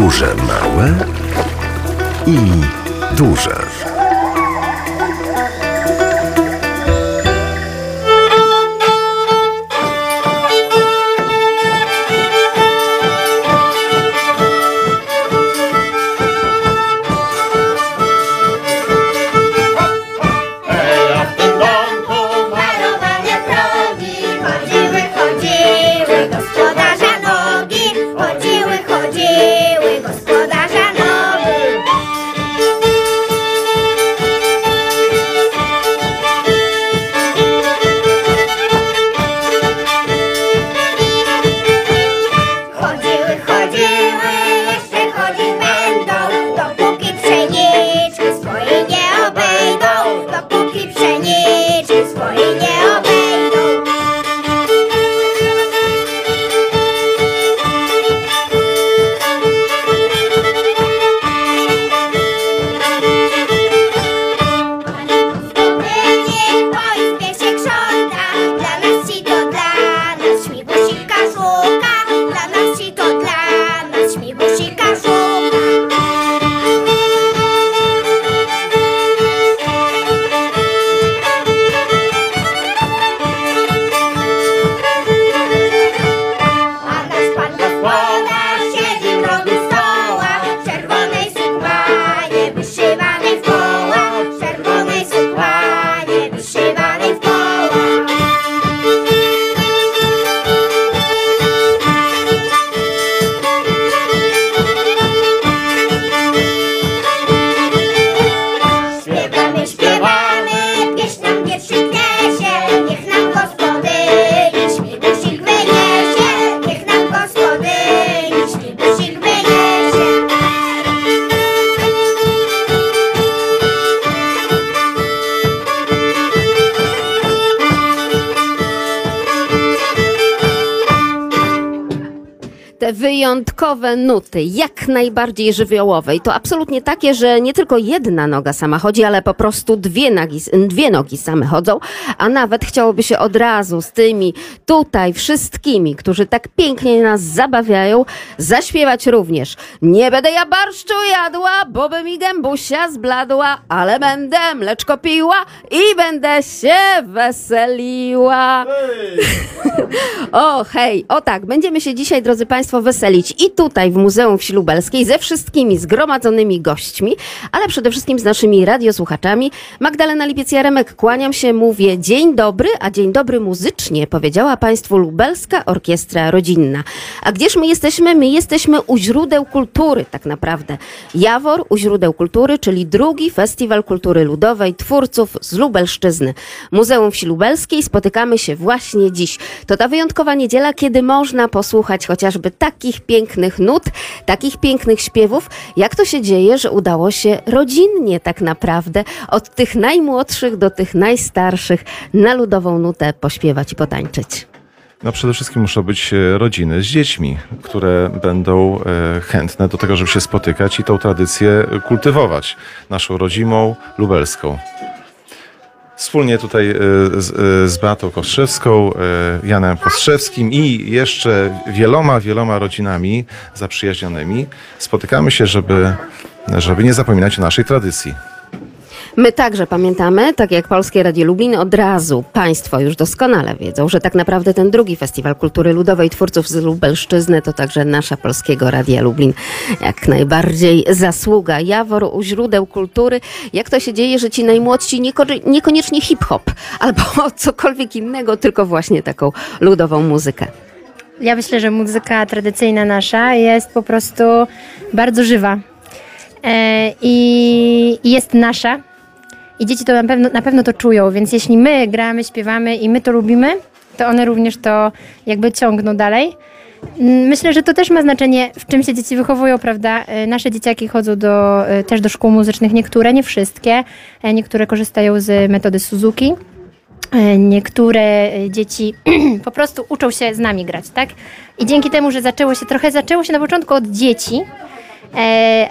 Duże małe i duże. Wyjątkowe nuty, jak najbardziej żywiołowe. I to absolutnie takie, że nie tylko jedna noga sama chodzi, ale po prostu dwie nogi, dwie nogi same chodzą. A nawet chciałoby się od razu z tymi tutaj wszystkimi, którzy tak pięknie nas zabawiają, zaśpiewać również. Nie będę ja barszczu jadła, bo by mi gębusia zbladła, ale będę mleczko piła i będę się weseliła. O, hej, o tak, będziemy się dzisiaj, drodzy Państwo, weselić i tutaj w Muzeum Wsi Lubelskiej ze wszystkimi zgromadzonymi gośćmi, ale przede wszystkim z naszymi radiosłuchaczami. Magdalena Lipiec-Jaremek, kłaniam się, mówię dzień dobry, a dzień dobry muzycznie, powiedziała Państwu Lubelska Orkiestra Rodzinna. A gdzież my jesteśmy? My jesteśmy u źródeł kultury, tak naprawdę. Jawor u źródeł kultury, czyli drugi Festiwal Kultury Ludowej twórców z Lubelszczyzny. Muzeum Wsi Lubelskiej spotykamy się właśnie dziś. To ta wyjątkowa niedziela, kiedy można posłuchać chociażby takich pięknych nut, takich pięknych śpiewów, jak to się dzieje, że udało się rodzinnie tak naprawdę od tych najmłodszych do tych najstarszych na ludową nutę pośpiewać i potańczyć. No przede wszystkim muszą być e, rodziny z dziećmi, które będą e, chętne do tego, żeby się spotykać i tą tradycję kultywować, naszą rodzimą lubelską. Wspólnie tutaj e, z, e, z Beatą Kostrzewską, e, Janem Kostrzewskim i jeszcze wieloma, wieloma rodzinami zaprzyjaźnionymi spotykamy się, żeby, żeby nie zapominać o naszej tradycji. My także pamiętamy, tak jak Polskie Radio Lublin, od razu Państwo już doskonale wiedzą, że tak naprawdę ten drugi Festiwal Kultury Ludowej Twórców z Lubelszczyzny to także nasza Polskiego Radia Lublin. Jak najbardziej zasługa. Jawor u źródeł kultury. Jak to się dzieje, że ci najmłodsi nieko- niekoniecznie hip-hop albo cokolwiek innego, tylko właśnie taką ludową muzykę. Ja myślę, że muzyka tradycyjna nasza jest po prostu bardzo żywa e, i i jest nasza. I dzieci to na pewno, na pewno to czują, więc jeśli my gramy, śpiewamy i my to lubimy, to one również to jakby ciągną dalej. Mm, Myślę, że to też ma znaczenie, w czym się dzieci wychowują, prawda? E, Nasze dzieciaki chodzą do, e, też do szkół muzycznych, niektóre, nie wszystkie. E, Niektóre korzystają z metody Suzuki. E, Niektóre e, dzieci po prostu uczą się z nami grać, tak? I dzięki temu, że zaczęło się, trochę zaczęło się na początku od dzieci,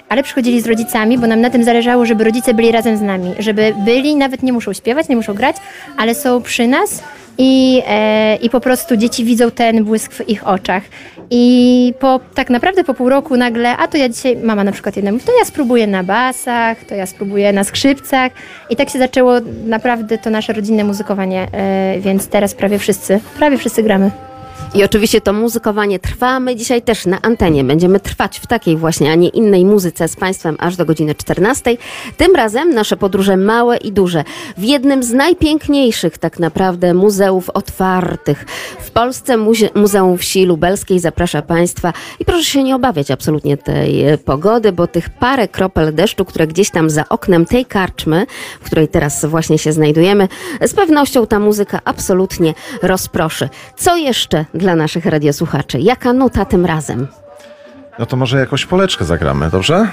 ale przychodzili z rodzicami, bo nam na tym zależało, żeby rodzice byli razem z nami, żeby byli, nawet nie muszą śpiewać, nie muszą grać, ale są przy nas i, e, i po prostu dzieci widzą ten błysk w ich oczach. I po, tak naprawdę po pół roku nagle, a to ja dzisiaj, mama na przykład jedna mówi, to ja spróbuję na basach, to ja spróbuję na skrzypcach. I tak się zaczęło naprawdę to nasze rodzinne muzykowanie, e, więc teraz prawie wszyscy, prawie wszyscy gramy. I oczywiście to muzykowanie trwa. My dzisiaj też na antenie będziemy trwać w takiej właśnie, a nie innej muzyce z Państwem aż do godziny 14. Tym razem nasze podróże małe i duże w jednym z najpiękniejszych tak naprawdę muzeów otwartych w Polsce, Muze- Muzeum Wsi Lubelskiej zaprasza Państwa i proszę się nie obawiać absolutnie tej e, pogody, bo tych parę kropel deszczu, które gdzieś tam za oknem tej karczmy, w której teraz właśnie się znajdujemy, z pewnością ta muzyka absolutnie rozproszy. Co jeszcze dla naszych radiosłuchaczy? Jaka nuta tym razem? No to może jakąś poleczkę zagramy, dobrze?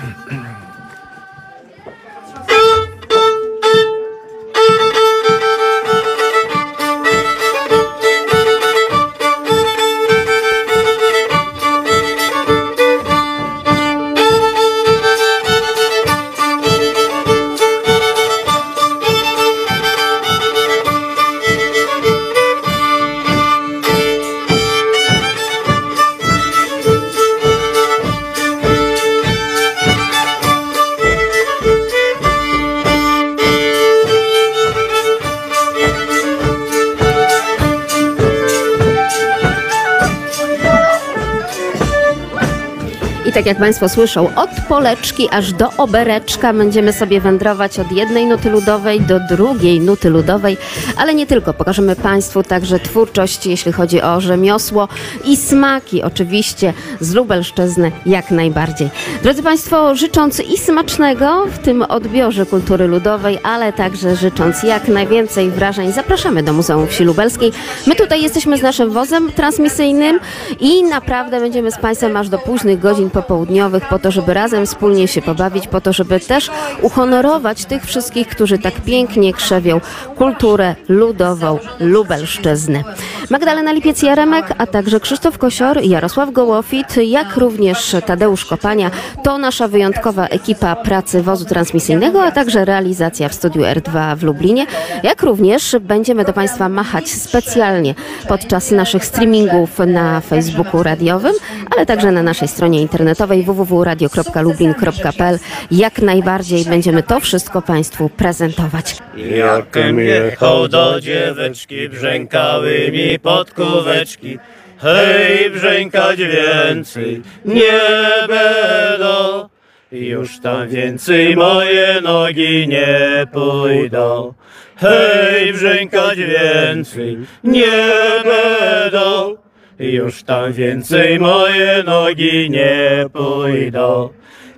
Tak jak Państwo słyszą, od poleczki aż do obereczka będziemy sobie wędrować od jednej nuty ludowej do drugiej nuty ludowej, ale nie tylko. Pokażemy Państwu także twórczość, jeśli chodzi o rzemiosło i smaki, oczywiście z Lubelszczyzny jak najbardziej. Drodzy Państwo, życząc i smacznego w tym odbiorze kultury ludowej, ale także życząc jak najwięcej wrażeń, zapraszamy do Muzeum Wsi Lubelskiej. My tutaj jesteśmy z naszym wozem transmisyjnym i naprawdę będziemy z Państwem aż do późnych godzin popołudniowych po to, żeby razem wspólnie się pobawić, po to, żeby też uhonorować tych wszystkich, którzy tak pięknie krzewią kulturę ludową Lubelszczyzny. Magdalena Lipiec-Jaremek, a także Krzysztof Kosior, Jarosław Gołofit, jak również Tadeusz Kopania. To nasza wyjątkowa ekipa pracy wozu transmisyjnego, a także realizacja w studiu R2 w Lublinie, jak również będziemy do Państwa machać specjalnie podczas naszych streamingów na Facebooku radiowym, ale także na naszej stronie internetowej www.radio.lublin.pl. Jak najbardziej będziemy to wszystko Państwu prezentować. Jakem jechał do dzieweczki, brzękały mi podkóweczki. Hej, brzękać więcej nie będą. Już tam więcej moje nogi nie pójdą. Hej, brzękać więcej nie będą. Już tam więcej moje nogi nie pójdą.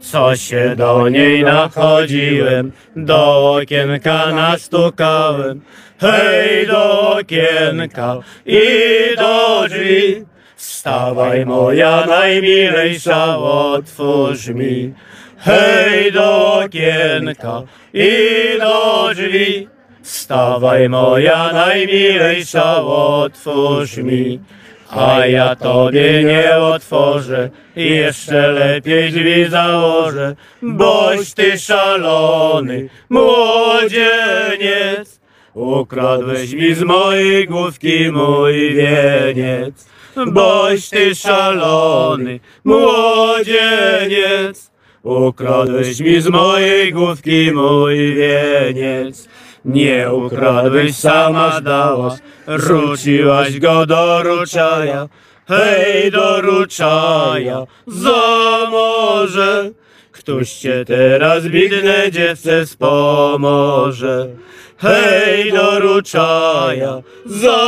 Co się do niej nachodziłem, do okienka nastukałem. Hej, do okienka i do drzwi. Wstawaj moja najmilejsza, otwórz mi. Hej, do okienka i do drzwi. Wstawaj moja najmilejsza, otwórz mi. A ja tobie nie otworzę, jeszcze lepiej drzwi założę, boś ty szalony młodzieniec. Ukradłeś mi z mojej główki mój wieniec, boś ty szalony młodzieniec. Ukradłeś mi z mojej główki mój wieniec. Nie ukradłeś, sama dałaś, rzuciłaś go do ruczaja. Hej, do ruczaja, za morze. Któż cię teraz biedne dziewce wspomoże? Hej, do ruczaja, za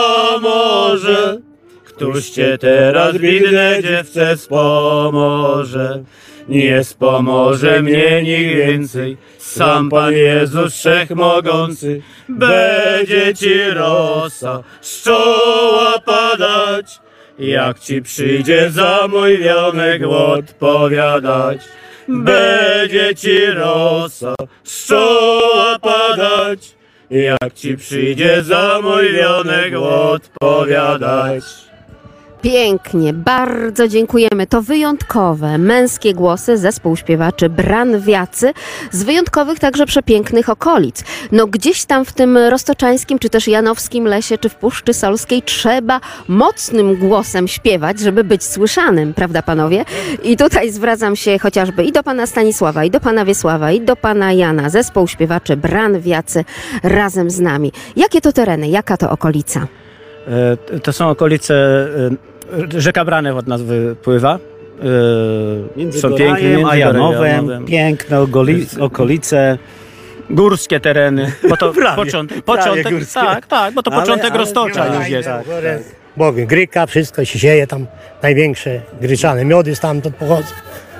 morze. Któż cię teraz biedne dziewce wspomoże? Nie wspomoże mnie nikt więcej, sam Pan Jezus Wszechmogący. Będzie ci rosa z czoła padać, jak ci przyjdzie za mój wionek odpowiadać. Będzie ci rosa z czoła padać, jak ci przyjdzie za mój wionek odpowiadać. Pięknie, bardzo dziękujemy. To wyjątkowe męskie głosy zespół śpiewaczy Branwiacy z wyjątkowych także przepięknych okolic. No gdzieś tam w tym roztoczańskim, czy też janowskim lesie, czy w Puszczy Solskiej trzeba mocnym głosem śpiewać, żeby być słyszanym, prawda panowie? I tutaj zwracam się chociażby i do pana Stanisława, i do pana Wiesława, i do pana Jana. Zespół śpiewaczy Branwiacy razem z nami. Jakie to tereny, jaka to okolica? E, To są okolice, e, rzeka Branew od nas wypływa. E, Między są Gorajem pięknie, a między Janowem, Janowem. piękne ogoli- okolice. Górskie tereny, bo to Prawie, początek, początek tak, tak, bo to Ale- początek ale roztocza już jest. tak. Mówię, gryka, wszystko się sieje tam, największe gryczane, miody stamtąd pochodzą.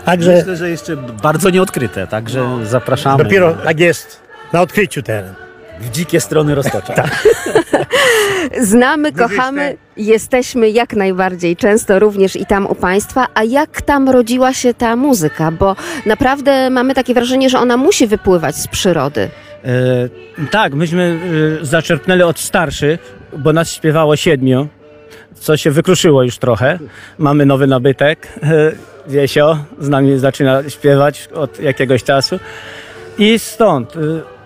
Także Myślę, że jeszcze bardzo nieodkryte, także zapraszamy dopiero tak jest na odkryciu teren. W dzikie strony Roztocza. Znamy, kochamy, jesteśmy jak najbardziej często również i tam u Państwa. A jak tam rodziła się ta muzyka? Bo naprawdę mamy takie wrażenie, że ona musi wypływać z przyrody. E, tak, myśmy e, zaczerpnęli od starszych, bo nas śpiewało siedmiu, co się wykruszyło już trochę. Mamy nowy nabytek. E, Wiesio z nami zaczyna śpiewać od jakiegoś czasu. I stąd e,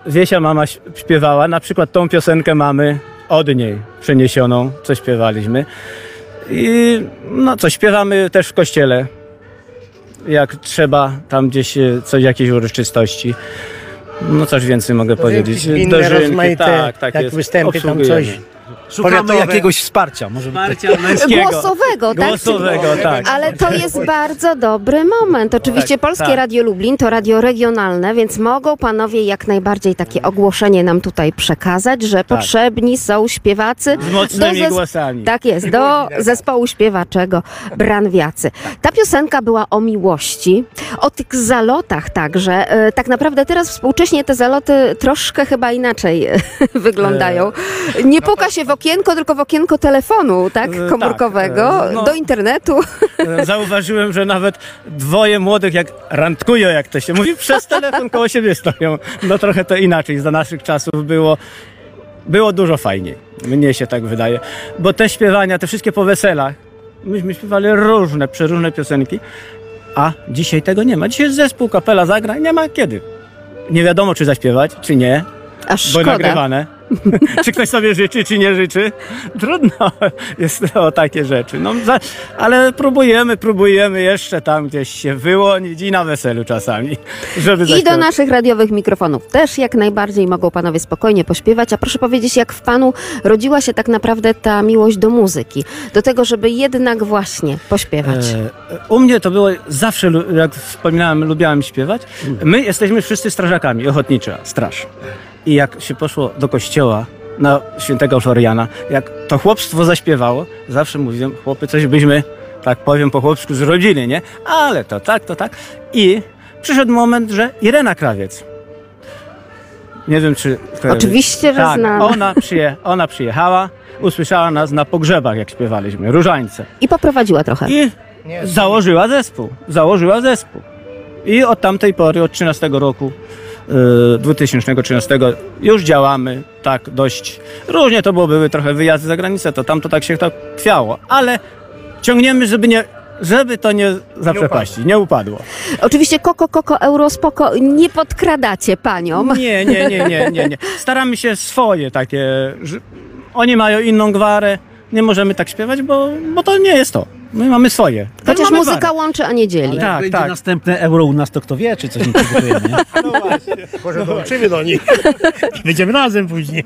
Wiesia mama śpiewała, na przykład tą piosenkę mamy od niej przeniesioną, co śpiewaliśmy. I no co, śpiewamy też w kościele, jak trzeba, tam gdzieś e, coś, jakieś uroczystości. No coś więcej mogę powiedzieć. inne Dożynki, rozmaite, tak, tak jak jest. występy, tam coś. Szukamy Powiatowe. jakiegoś wsparcia. Może Wsparcia męskiego. Głosowego, tak? Głosowego, tak. Ale to jest bardzo dobry moment. Oczywiście Tak, Polskie tak. Radio Lublin to radio regionalne, więc mogą panowie jak najbardziej takie ogłoszenie nam tutaj przekazać, że potrzebni są śpiewacy. Z mocnymi do zes- głosami. Tak jest, do zespołu śpiewaczego Branwiacy. Ta piosenka była o miłości, o tych zalotach także. E, Tak naprawdę teraz współcześnie te zaloty troszkę chyba inaczej e, wyglądają. Nie puka się w okienko, tylko w okienko telefonu, tak? E, tak, Komórkowego, e, no. do internetu. Zauważyłem, że nawet dwoje młodych, jak randkują, jak to się mówi, przez telefon koło siebie stoją. No trochę to inaczej za naszych czasów było. Było dużo fajniej. Mnie się tak wydaje. Bo te śpiewania, te wszystkie po weselach, myśmy śpiewali różne, przeróżne piosenki, a dzisiaj tego nie ma. Dzisiaj jest zespół, kapela zagra, nie ma kiedy. Nie wiadomo, czy zaśpiewać, czy nie, Aż bo szkoda. nagrywane. czy ktoś sobie życzy, czy nie życzy. Trudno jest o takie rzeczy. No, za, ale próbujemy, próbujemy jeszcze tam gdzieś się wyłonić i na weselu czasami, żeby I do naszych radiowych mikrofonów też jak najbardziej mogą panowie spokojnie pośpiewać. A proszę powiedzieć, jak w panu rodziła się tak naprawdę ta miłość do muzyki? Do tego, żeby jednak właśnie pośpiewać. E, U mnie to było zawsze, jak wspominałem, lubiałem śpiewać. My jesteśmy wszyscy strażakami, ochotnicza straż. I jak się poszło do kościoła na świętego Floriana, jak to chłopstwo zaśpiewało, zawsze mówiłem, chłopy, coś byśmy, tak powiem po chłopsku, zrobili, nie? Ale to tak, to tak. I przyszedł moment, że Irena Krawiec. Nie wiem, czy... Oczywiście, że tak, znam. Ona, przyje, ona przyjechała, usłyszała nas na pogrzebach, jak śpiewaliśmy, różańce. I poprowadziła trochę. I założyła zespół. Założyła zespół. I od tamtej pory, od 13 roku, 2013 już działamy tak dość. Różnie to było, były trochę wyjazdy za granicę, to tam to tak się to kwiało, ale ciągniemy, żeby nie, żeby to nie zaprzepaścić, nie upadło. Oczywiście koko, koko, euro, spoko, nie podkradacie paniom. Nie, nie, nie, nie, nie, nie. Staramy się swoje takie, oni mają inną gwarę, nie możemy tak śpiewać, bo, bo to nie jest to. My mamy swoje. Chociaż mamy muzyka gwarę. łączy, a nie dzieli. Ale Tak, tak. następne euro u nas, to kto wie, czy coś nie przygotujemy. Nie? Może dołączymy do nich będziemy razem później.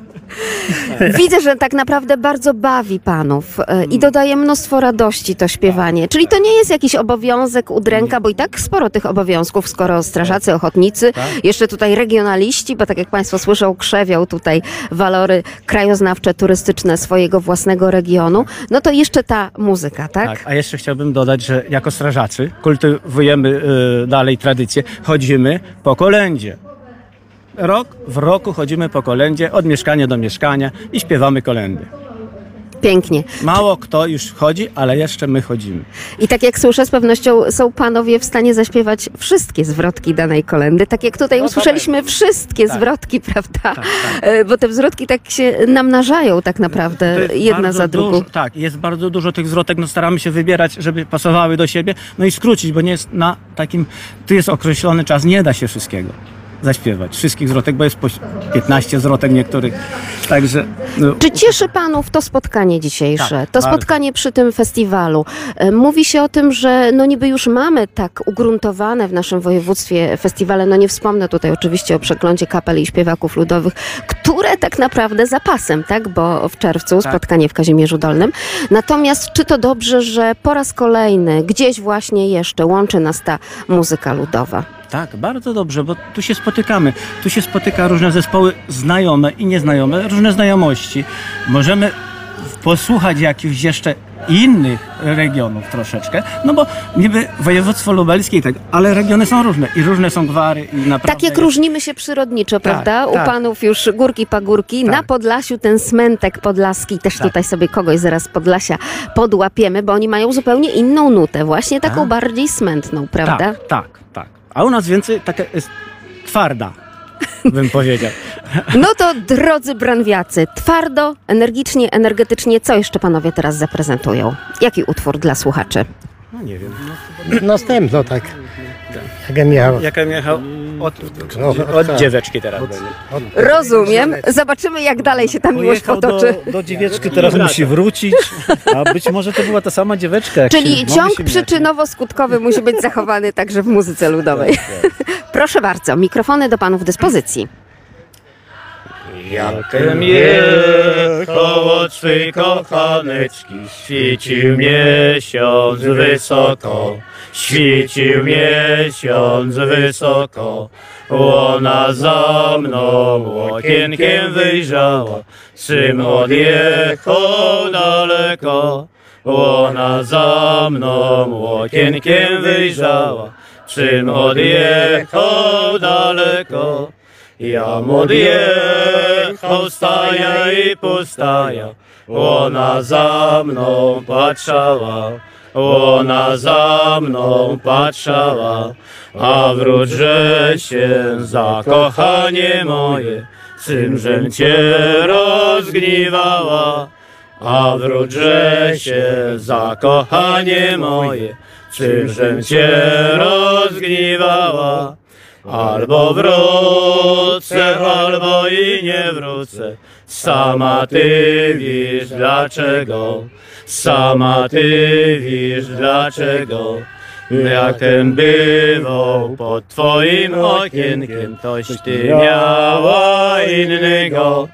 Widzę, że tak naprawdę bardzo bawi panów e, i dodaje mnóstwo radości to śpiewanie. Czyli to nie jest jakiś obowiązek udręka, bo i tak sporo tych obowiązków, skoro strażacy, ochotnicy, jeszcze tutaj regionaliści, bo tak jak państwo słyszą, krzewią tutaj walory krajoznawcze, turystyczne swojego własnego regionu, no to jeszcze ta muzyka, tak? Tak, a jeszcze chciałbym dodać, że jako strażacy kultywujemy y, dalej tradycję. Chodzimy po kolędzie. Rok w roku chodzimy po kolędzie, od mieszkania do mieszkania i śpiewamy kolendy. Pięknie. Mało kto już chodzi, ale jeszcze my chodzimy. I tak jak słyszę, z pewnością są panowie w stanie zaśpiewać wszystkie zwrotki danej kolendy. Tak jak tutaj usłyszeliśmy wszystkie Tak. zwrotki, prawda? E, Bo te zwrotki tak się namnażają tak naprawdę jedna za drugą. Dużo, tak, jest bardzo dużo tych zwrotek, no staramy się wybierać, żeby pasowały do siebie, no i skrócić, bo nie jest na takim, tu jest określony czas, nie da się wszystkiego zaśpiewać, wszystkich zwrotek, bo jest po 15 zwrotek niektórych, także no, Czy cieszy panów to spotkanie dzisiejsze? Tak, to bardzo. spotkanie przy tym festiwalu. E, Mówi się o tym, że no niby już mamy tak ugruntowane w naszym województwie festiwale, no nie wspomnę tutaj oczywiście o przeglądzie kapel i śpiewaków ludowych, które tak naprawdę zapasem, tak? Bo w czerwcu Tak. spotkanie w Kazimierzu Dolnym. Natomiast czy to dobrze, że po raz kolejny gdzieś właśnie jeszcze łączy nas ta muzyka ludowa? Tak, bardzo dobrze, bo tu się spotykamy. Tu się spotyka różne zespoły znajome i nieznajome, różne znajomości. Możemy posłuchać jakichś jeszcze innych regionów troszeczkę, no bo niby województwo lubelskie i tak, ale regiony są różne i różne są gwary i naprawdę... Tak jak jest- różnimy się przyrodniczo, prawda? U tak. panów już górki, pagórki. Tak. Na Podlasiu ten smętek podlaski, też tutaj sobie kogoś zaraz z Podlasia podłapiemy, bo oni mają zupełnie inną nutę, właśnie taką Tak. bardziej smętną, prawda? Tak, tak, tak. A u nas więcej taka jest twarda, bym powiedział. No to drodzy branwiacy, twardo, energicznie, energetycznie, co jeszcze panowie teraz zaprezentują? Jaki utwór dla słuchaczy? No nie wiem. Następno tak. Jak ja miał. Jaka Michał? Od, No, od tak. dzieweczki teraz będzie. Rozumiem. Zobaczymy, jak dalej się ta miłość Pojechał potoczy. do, do dziewieczki, teraz musi wrócić, a być może to była ta sama dzieweczka. Jak Czyli się, ciąg przyczynowo-skutkowy musi być zachowany także w muzyce ludowej. Proszę bardzo, mikrofony do panów dyspozycji. Jakem jechał od swej kochaneczki, świecił miesiąc wysoko, świecił miesiąc wysoko. Ona za mną okienkiem wyjrzała, sym odjechał daleko. Ona za mną okienkiem wyjrzała, czym odjechał daleko. Jam odjechał staja i pustaja, ona za mną patrzała, ona za mną patrzała, a wróćże się zakochanie moje, czymżem cię rozgniewała. A wróćże się zakochanie moje, czymżem cię rozgniewała. Albo wrócę, albo i nie wrócę. Sama ty wiesz dlaczego. Sama ty wiesz dlaczego. Jakem bywał pod twoim okienkiem, toś ty miała innego.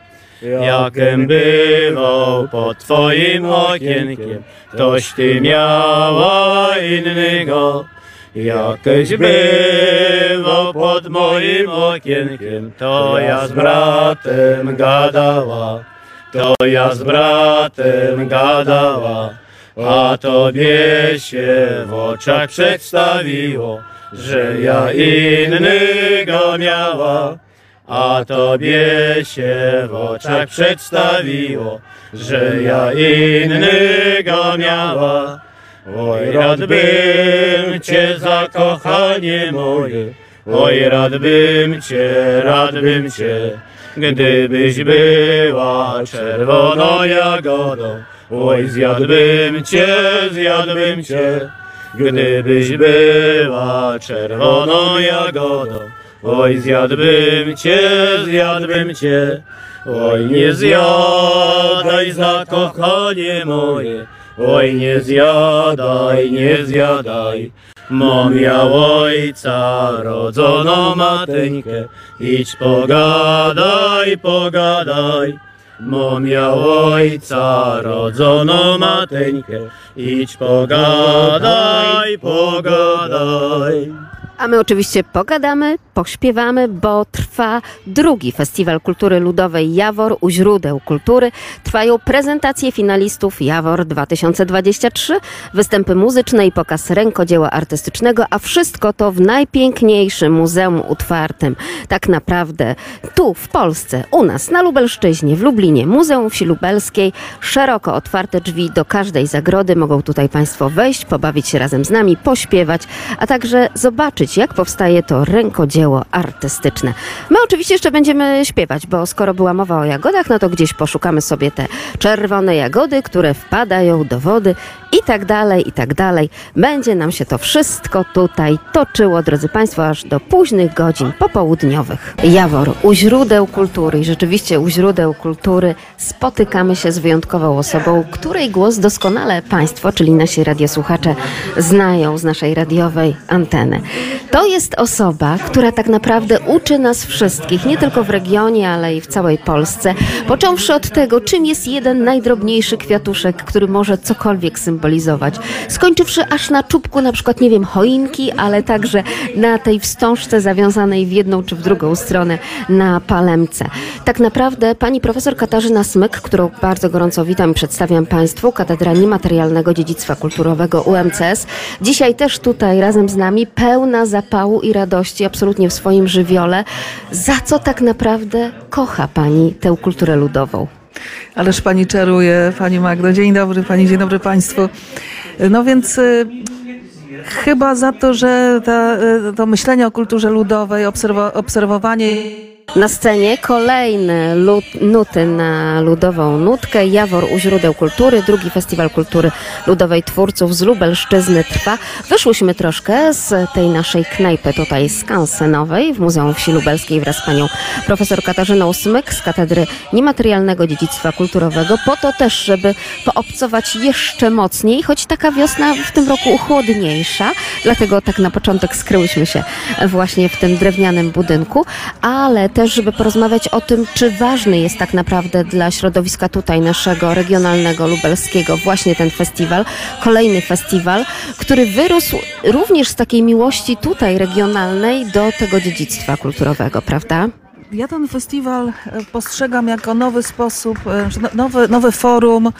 Jakem bywał pod twoim okienkiem, toś ty miała innego. Jakeś bywał pod moim okienkiem, to ja z bratem gadała, to ja z bratem gadała, a tobie się w oczach przedstawiło, że ja innego miała. A tobie się w oczach przedstawiło, że ja innego miała. Oj, rad bym cię zakochanie moje, oj, rad bym cię, rad bym cię, gdybyś była czerwoną jagodą, oj, zjadłbym cię, zjadłbym cię, gdybyś była czerwoną jagodą, oj, zjadłbym cię, zjadłbym cię, oj, nie zjadaj zakochanie moje, Oj, nie zjadaj, nie zjadaj, Mo miał ojca, rodzoną mateńkę, idź pogadaj, pogadaj. Mo miał ojca, rodzoną mateńkę, idź pogadaj, pogadaj. A my oczywiście pogadamy, pośpiewamy, bo trwa drugi Festiwal Kultury Ludowej Jawor u źródeł kultury. Trwają prezentacje finalistów Jawor 2023, występy muzyczne i pokaz rękodzieła artystycznego, a wszystko to w najpiękniejszym muzeum otwartym. Tak naprawdę tu w Polsce, u nas na Lubelszczyźnie, w Lublinie, Muzeum Wsi Lubelskiej, szeroko otwarte drzwi do każdej zagrody. Mogą tutaj Państwo wejść, pobawić się razem z nami, pośpiewać, a także zobaczyć, jak powstaje to rękodzieło artystyczne. My oczywiście jeszcze będziemy śpiewać, bo skoro była mowa o jagodach, no to gdzieś poszukamy sobie te czerwone jagody, które wpadają do wody i tak dalej, i tak dalej. Będzie nam się to wszystko tutaj toczyło, drodzy Państwo, aż do późnych godzin popołudniowych. Jawor, u źródeł kultury i rzeczywiście u źródeł kultury spotykamy się z wyjątkową osobą, której głos doskonale Państwo, czyli nasi radiosłuchacze, znają z naszej radiowej anteny. To jest osoba, która tak naprawdę uczy nas wszystkich, nie tylko w regionie, ale i w całej Polsce, począwszy od tego, czym jest jeden najdrobniejszy kwiatuszek, który może cokolwiek symbolizować, skończywszy aż na czubku na przykład, nie wiem, choinki, ale także na tej wstążce zawiązanej w jedną czy w drugą stronę na palemce. Tak naprawdę pani profesor Katarzyna Smyk, którą bardzo gorąco witam i przedstawiam Państwu, Katedra Niematerialnego Dziedzictwa Kulturowego UMCS, dzisiaj też tutaj razem z nami, pełna zapału i radości, absolutnie w swoim żywiole. Za co tak naprawdę kocha Pani tę kulturę ludową? Ależ pani czaruje, pani Magdo. Dzień dobry pani, dzień dobry państwu. No więc y, chyba za to, że ta, y, to myślenie o kulturze ludowej, obserwo, obserwowanie Na scenie kolejne nuty na ludową nutkę. Jawor u źródeł kultury, drugi Festiwal Kultury Ludowej Twórców z Lubelszczyzny trwa. Wyszłyśmy troszkę z tej naszej knajpy tutaj skansenowej w Muzeum Wsi Lubelskiej wraz z panią profesor Katarzyną Smyk z Katedry Niematerialnego Dziedzictwa Kulturowego po to też, żeby poobcować jeszcze mocniej, choć taka wiosna w tym roku uchłodniejsza, dlatego tak na początek skryłyśmy się właśnie w tym drewnianym budynku, ale też, żeby porozmawiać o tym, czy ważny jest tak naprawdę dla środowiska tutaj naszego regionalnego, lubelskiego właśnie ten festiwal, kolejny festiwal, który wyrósł również z takiej miłości tutaj regionalnej do tego dziedzictwa kulturowego, prawda? Ja ten festiwal e, postrzegam jako nowy sposób, e, no- nowe, forum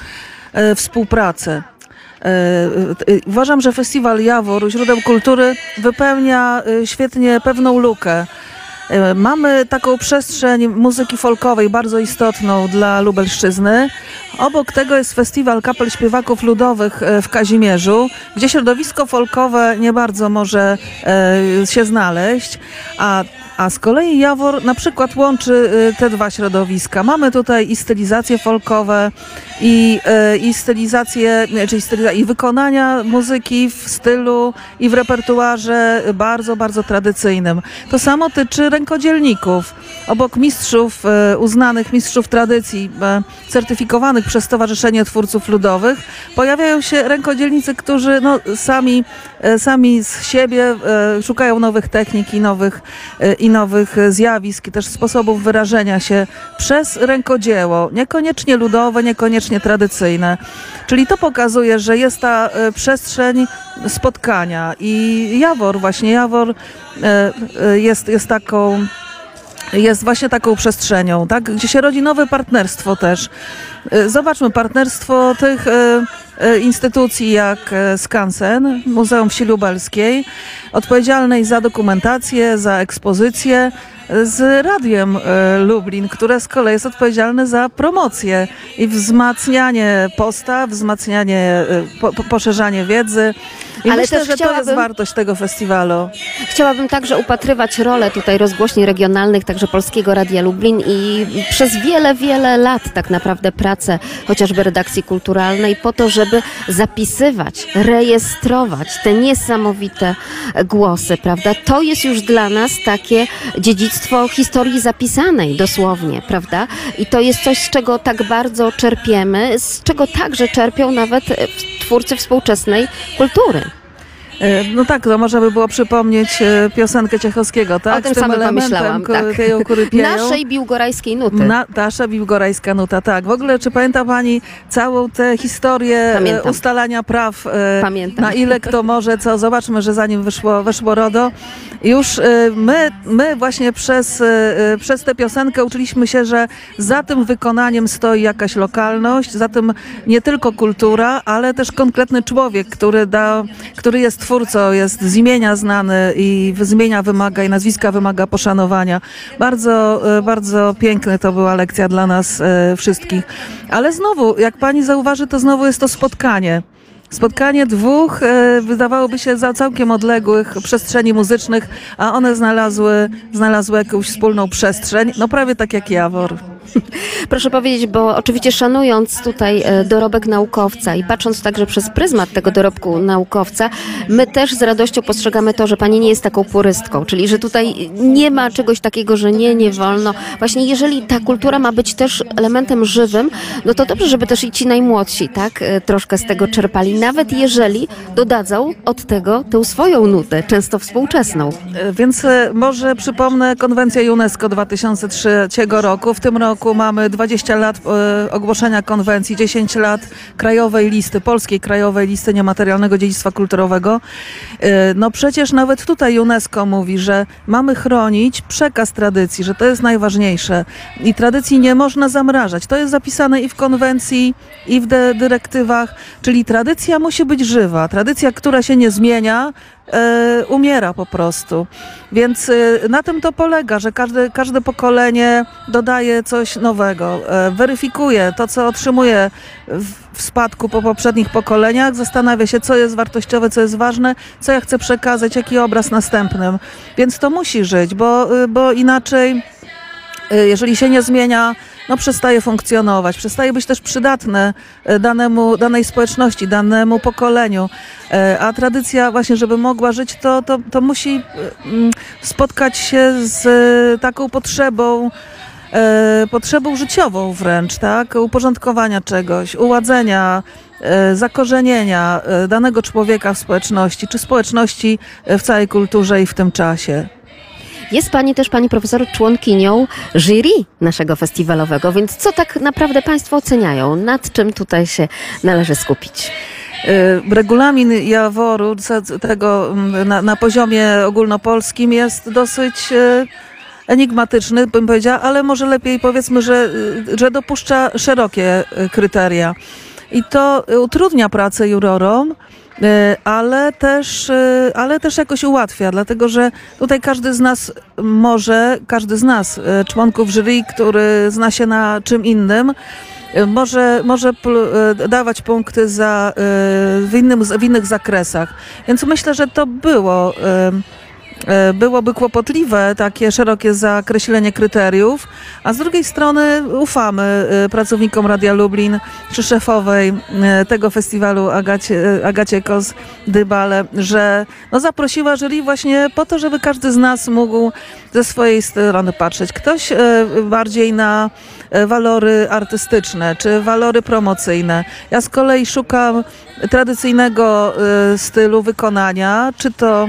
e, współpracy. Uważam, że festiwal Jawor, źródeł kultury, wypełnia świetnie pewną lukę. E, Mamy taką przestrzeń muzyki folkowej bardzo istotną dla Lubelszczyzny. Obok tego jest festiwal kapel śpiewaków ludowych e, w Kazimierzu, gdzie środowisko folkowe nie bardzo może e, się znaleźć, a a z kolei Jawor na przykład łączy y, te dwa środowiska. Mamy tutaj i stylizacje folkowe, i, y, i stylizacje, czyli styliza, i wykonania muzyki w stylu i w repertuarze bardzo, bardzo tradycyjnym. To samo tyczy rękodzielników. Obok mistrzów, y, uznanych mistrzów tradycji, certyfikowanych przez Stowarzyszenie Twórców Ludowych, pojawiają się rękodzielnicy, którzy no, sami, sami z siebie y, szukają nowych technik i nowych, y, i nowych zjawisk, i też sposobów wyrażenia się przez rękodzieło, niekoniecznie ludowe, niekoniecznie tradycyjne. Czyli to pokazuje, że jest ta przestrzeń spotkania i Jawor, właśnie Jawor jest, jest taką jest właśnie taką przestrzenią, tak? gdzie się rodzi nowe partnerstwo też. Y, Zobaczmy partnerstwo tych y, y, instytucji jak Skansen, Muzeum Wsi Lubelskiej, odpowiedzialnej za dokumentację, za ekspozycję, z Radiem Lublin, które z kolei jest odpowiedzialne za promocję i wzmacnianie postaw, wzmacnianie, po, poszerzanie wiedzy. I Ale myślę, też że to jest wartość tego festiwalu. Chciałabym także upatrywać rolę tutaj rozgłośni regionalnych, także Polskiego Radia Lublin i przez wiele, wiele lat tak naprawdę pracę chociażby redakcji kulturalnej po to, żeby zapisywać, rejestrować te niesamowite głosy, prawda? To jest już dla nas takie dziedzictwo historii zapisanej dosłownie, prawda? I to jest coś, z czego tak bardzo czerpiemy, z czego także czerpią nawet twórcy współczesnej kultury. E, No tak, to można by było przypomnieć e, piosenkę Ciechowskiego, tak? o tym tym samym pomyślałam. Tak. pieją. Naszej biłgorajskiej nuty. Na, nasza biłgorajska nuta, tak. W ogóle, czy pamięta Pani całą tę historię e, Pamiętam. ustalania praw? Pamiętam. Na ile kto może, co? Zobaczmy, że zanim wyszło, weszło RODO, już my, my właśnie przez, przez tę piosenkę uczyliśmy się, że za tym wykonaniem stoi jakaś lokalność, za tym nie tylko kultura, ale też konkretny człowiek, który, da, który jest twórcą, jest z imienia znany i z imienia wymaga i nazwiska wymaga poszanowania. Bardzo, e, bardzo piękne to była lekcja dla nas e, wszystkich. Ale znowu, jak pani zauważy, to znowu jest to spotkanie. Spotkanie dwóch, e, wydawałoby się, za całkiem odległych przestrzeni muzycznych, a one znalazły, znalazły jakąś wspólną przestrzeń, no prawie tak jak Jawor. Proszę powiedzieć, bo oczywiście szanując tutaj e, dorobek naukowca i patrząc także przez pryzmat tego dorobku naukowca, my też z radością postrzegamy to, że pani nie jest taką purystką, czyli że tutaj nie ma czegoś takiego, że nie, nie wolno. Właśnie jeżeli ta kultura ma być też elementem żywym, no to dobrze, żeby też i ci najmłodsi, tak, e, troszkę z tego czerpali, nawet jeżeli dodadzą od tego tę swoją nutę, często współczesną. E, Więc może przypomnę konwencję UNESCO 2003 roku. W tym roku mamy 20 lat e, ogłoszenia konwencji, 10 lat krajowej listy, polskiej krajowej listy niematerialnego dziedzictwa kulturowego. E, No przecież nawet tutaj UNESCO mówi, że mamy chronić przekaz tradycji, że to jest najważniejsze i tradycji nie można zamrażać. To jest zapisane i w konwencji, i w dyrektywach, czyli tradycja musi być żywa. Tradycja, która się nie zmienia, umiera po prostu. Więc e, na tym to polega, że każde, każde pokolenie dodaje coś nowego, e, weryfikuje to, co otrzymuje w, spadku po poprzednich pokoleniach, zastanawia się, co jest wartościowe, co jest ważne, co ja chcę przekazać, jaki obraz następnym. Więc to musi żyć, bo, e, bo inaczej jeżeli się nie zmienia, no przestaje funkcjonować, przestaje być też przydatne y, danemu, danej społeczności, danemu pokoleniu. E, A tradycja właśnie, żeby mogła żyć, to, to, to musi y, mm, spotkać się z y, taką potrzebą, potrzebą życiową wręcz, tak? Uporządkowania czegoś, uładzenia, zakorzenienia danego człowieka w społeczności, czy społeczności w całej kulturze i w tym czasie. Jest pani też, pani profesor, członkinią jury naszego festiwalowego, więc co tak naprawdę państwo oceniają? Nad czym tutaj się należy skupić? Y, Regulamin Jaworu tego mm, na, na poziomie ogólnopolskim jest dosyć y, enigmatyczny, bym powiedziała, ale może lepiej powiedzmy, że, y, że dopuszcza szerokie kryteria. I to utrudnia pracę jurorom, ale też, y, ale też jakoś ułatwia, dlatego że tutaj każdy z nas może, każdy z nas, y, członków jury, który zna się na czym innym, może, może dawać punkty za, w, innym, w innych zakresach. Więc myślę, że to było. Y, Byłoby kłopotliwe takie szerokie zakreślenie kryteriów, a z drugiej strony ufamy y, pracownikom Radia Lublin czy szefowej y, tego festiwalu Agacie, Agacie Kos-Dybale, że no zaprosiła jury właśnie po to, żeby każdy z nas mógł ze swojej strony patrzeć. Ktoś bardziej na walory artystyczne czy walory promocyjne. Ja z kolei szukam tradycyjnego stylu wykonania, czy to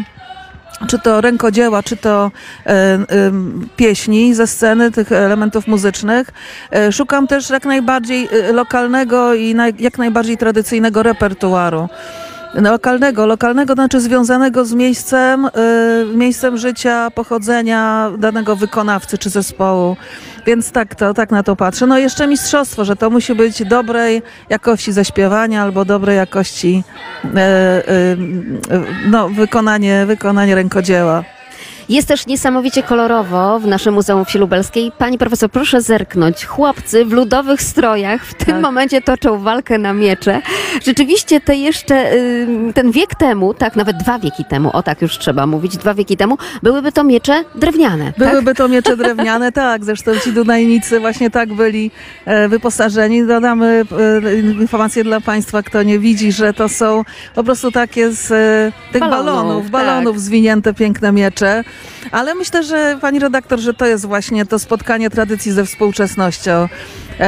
czy to rękodzieła, czy to e, em, pieśni ze sceny, tych elementów muzycznych. E, szukam też jak najbardziej lokalnego i naj, jak najbardziej tradycyjnego repertuaru. Lokalnego, lokalnego znaczy związanego z miejscem, e, miejscem życia, pochodzenia danego wykonawcy czy zespołu. Więc tak, to, tak na to patrzę. No jeszcze mistrzostwo, że to musi być dobrej jakości zaśpiewania albo dobrej jakości e, e, no, wykonanie, wykonanie rękodzieła. Jest też niesamowicie kolorowo w naszym Muzeum Wsi Lubelskiej. Pani profesor, proszę zerknąć. Chłopcy w ludowych strojach w tym Tak. momencie toczą walkę na miecze. Rzeczywiście te jeszcze, ten wiek temu, tak, nawet dwa wieki temu, o tak już trzeba mówić, dwa wieki temu, byłyby to miecze drewniane. tak? Byłyby to miecze drewniane, tak. Zresztą ci Dunajnicy właśnie tak byli e, wyposażeni. Dodamy e, informację dla Państwa, kto nie widzi, że to są po prostu takie z e, tych Balonów, balonów, tak. balonów zwinięte piękne miecze. Ale myślę, że pani redaktor, że to jest właśnie to spotkanie tradycji ze współczesnością. E,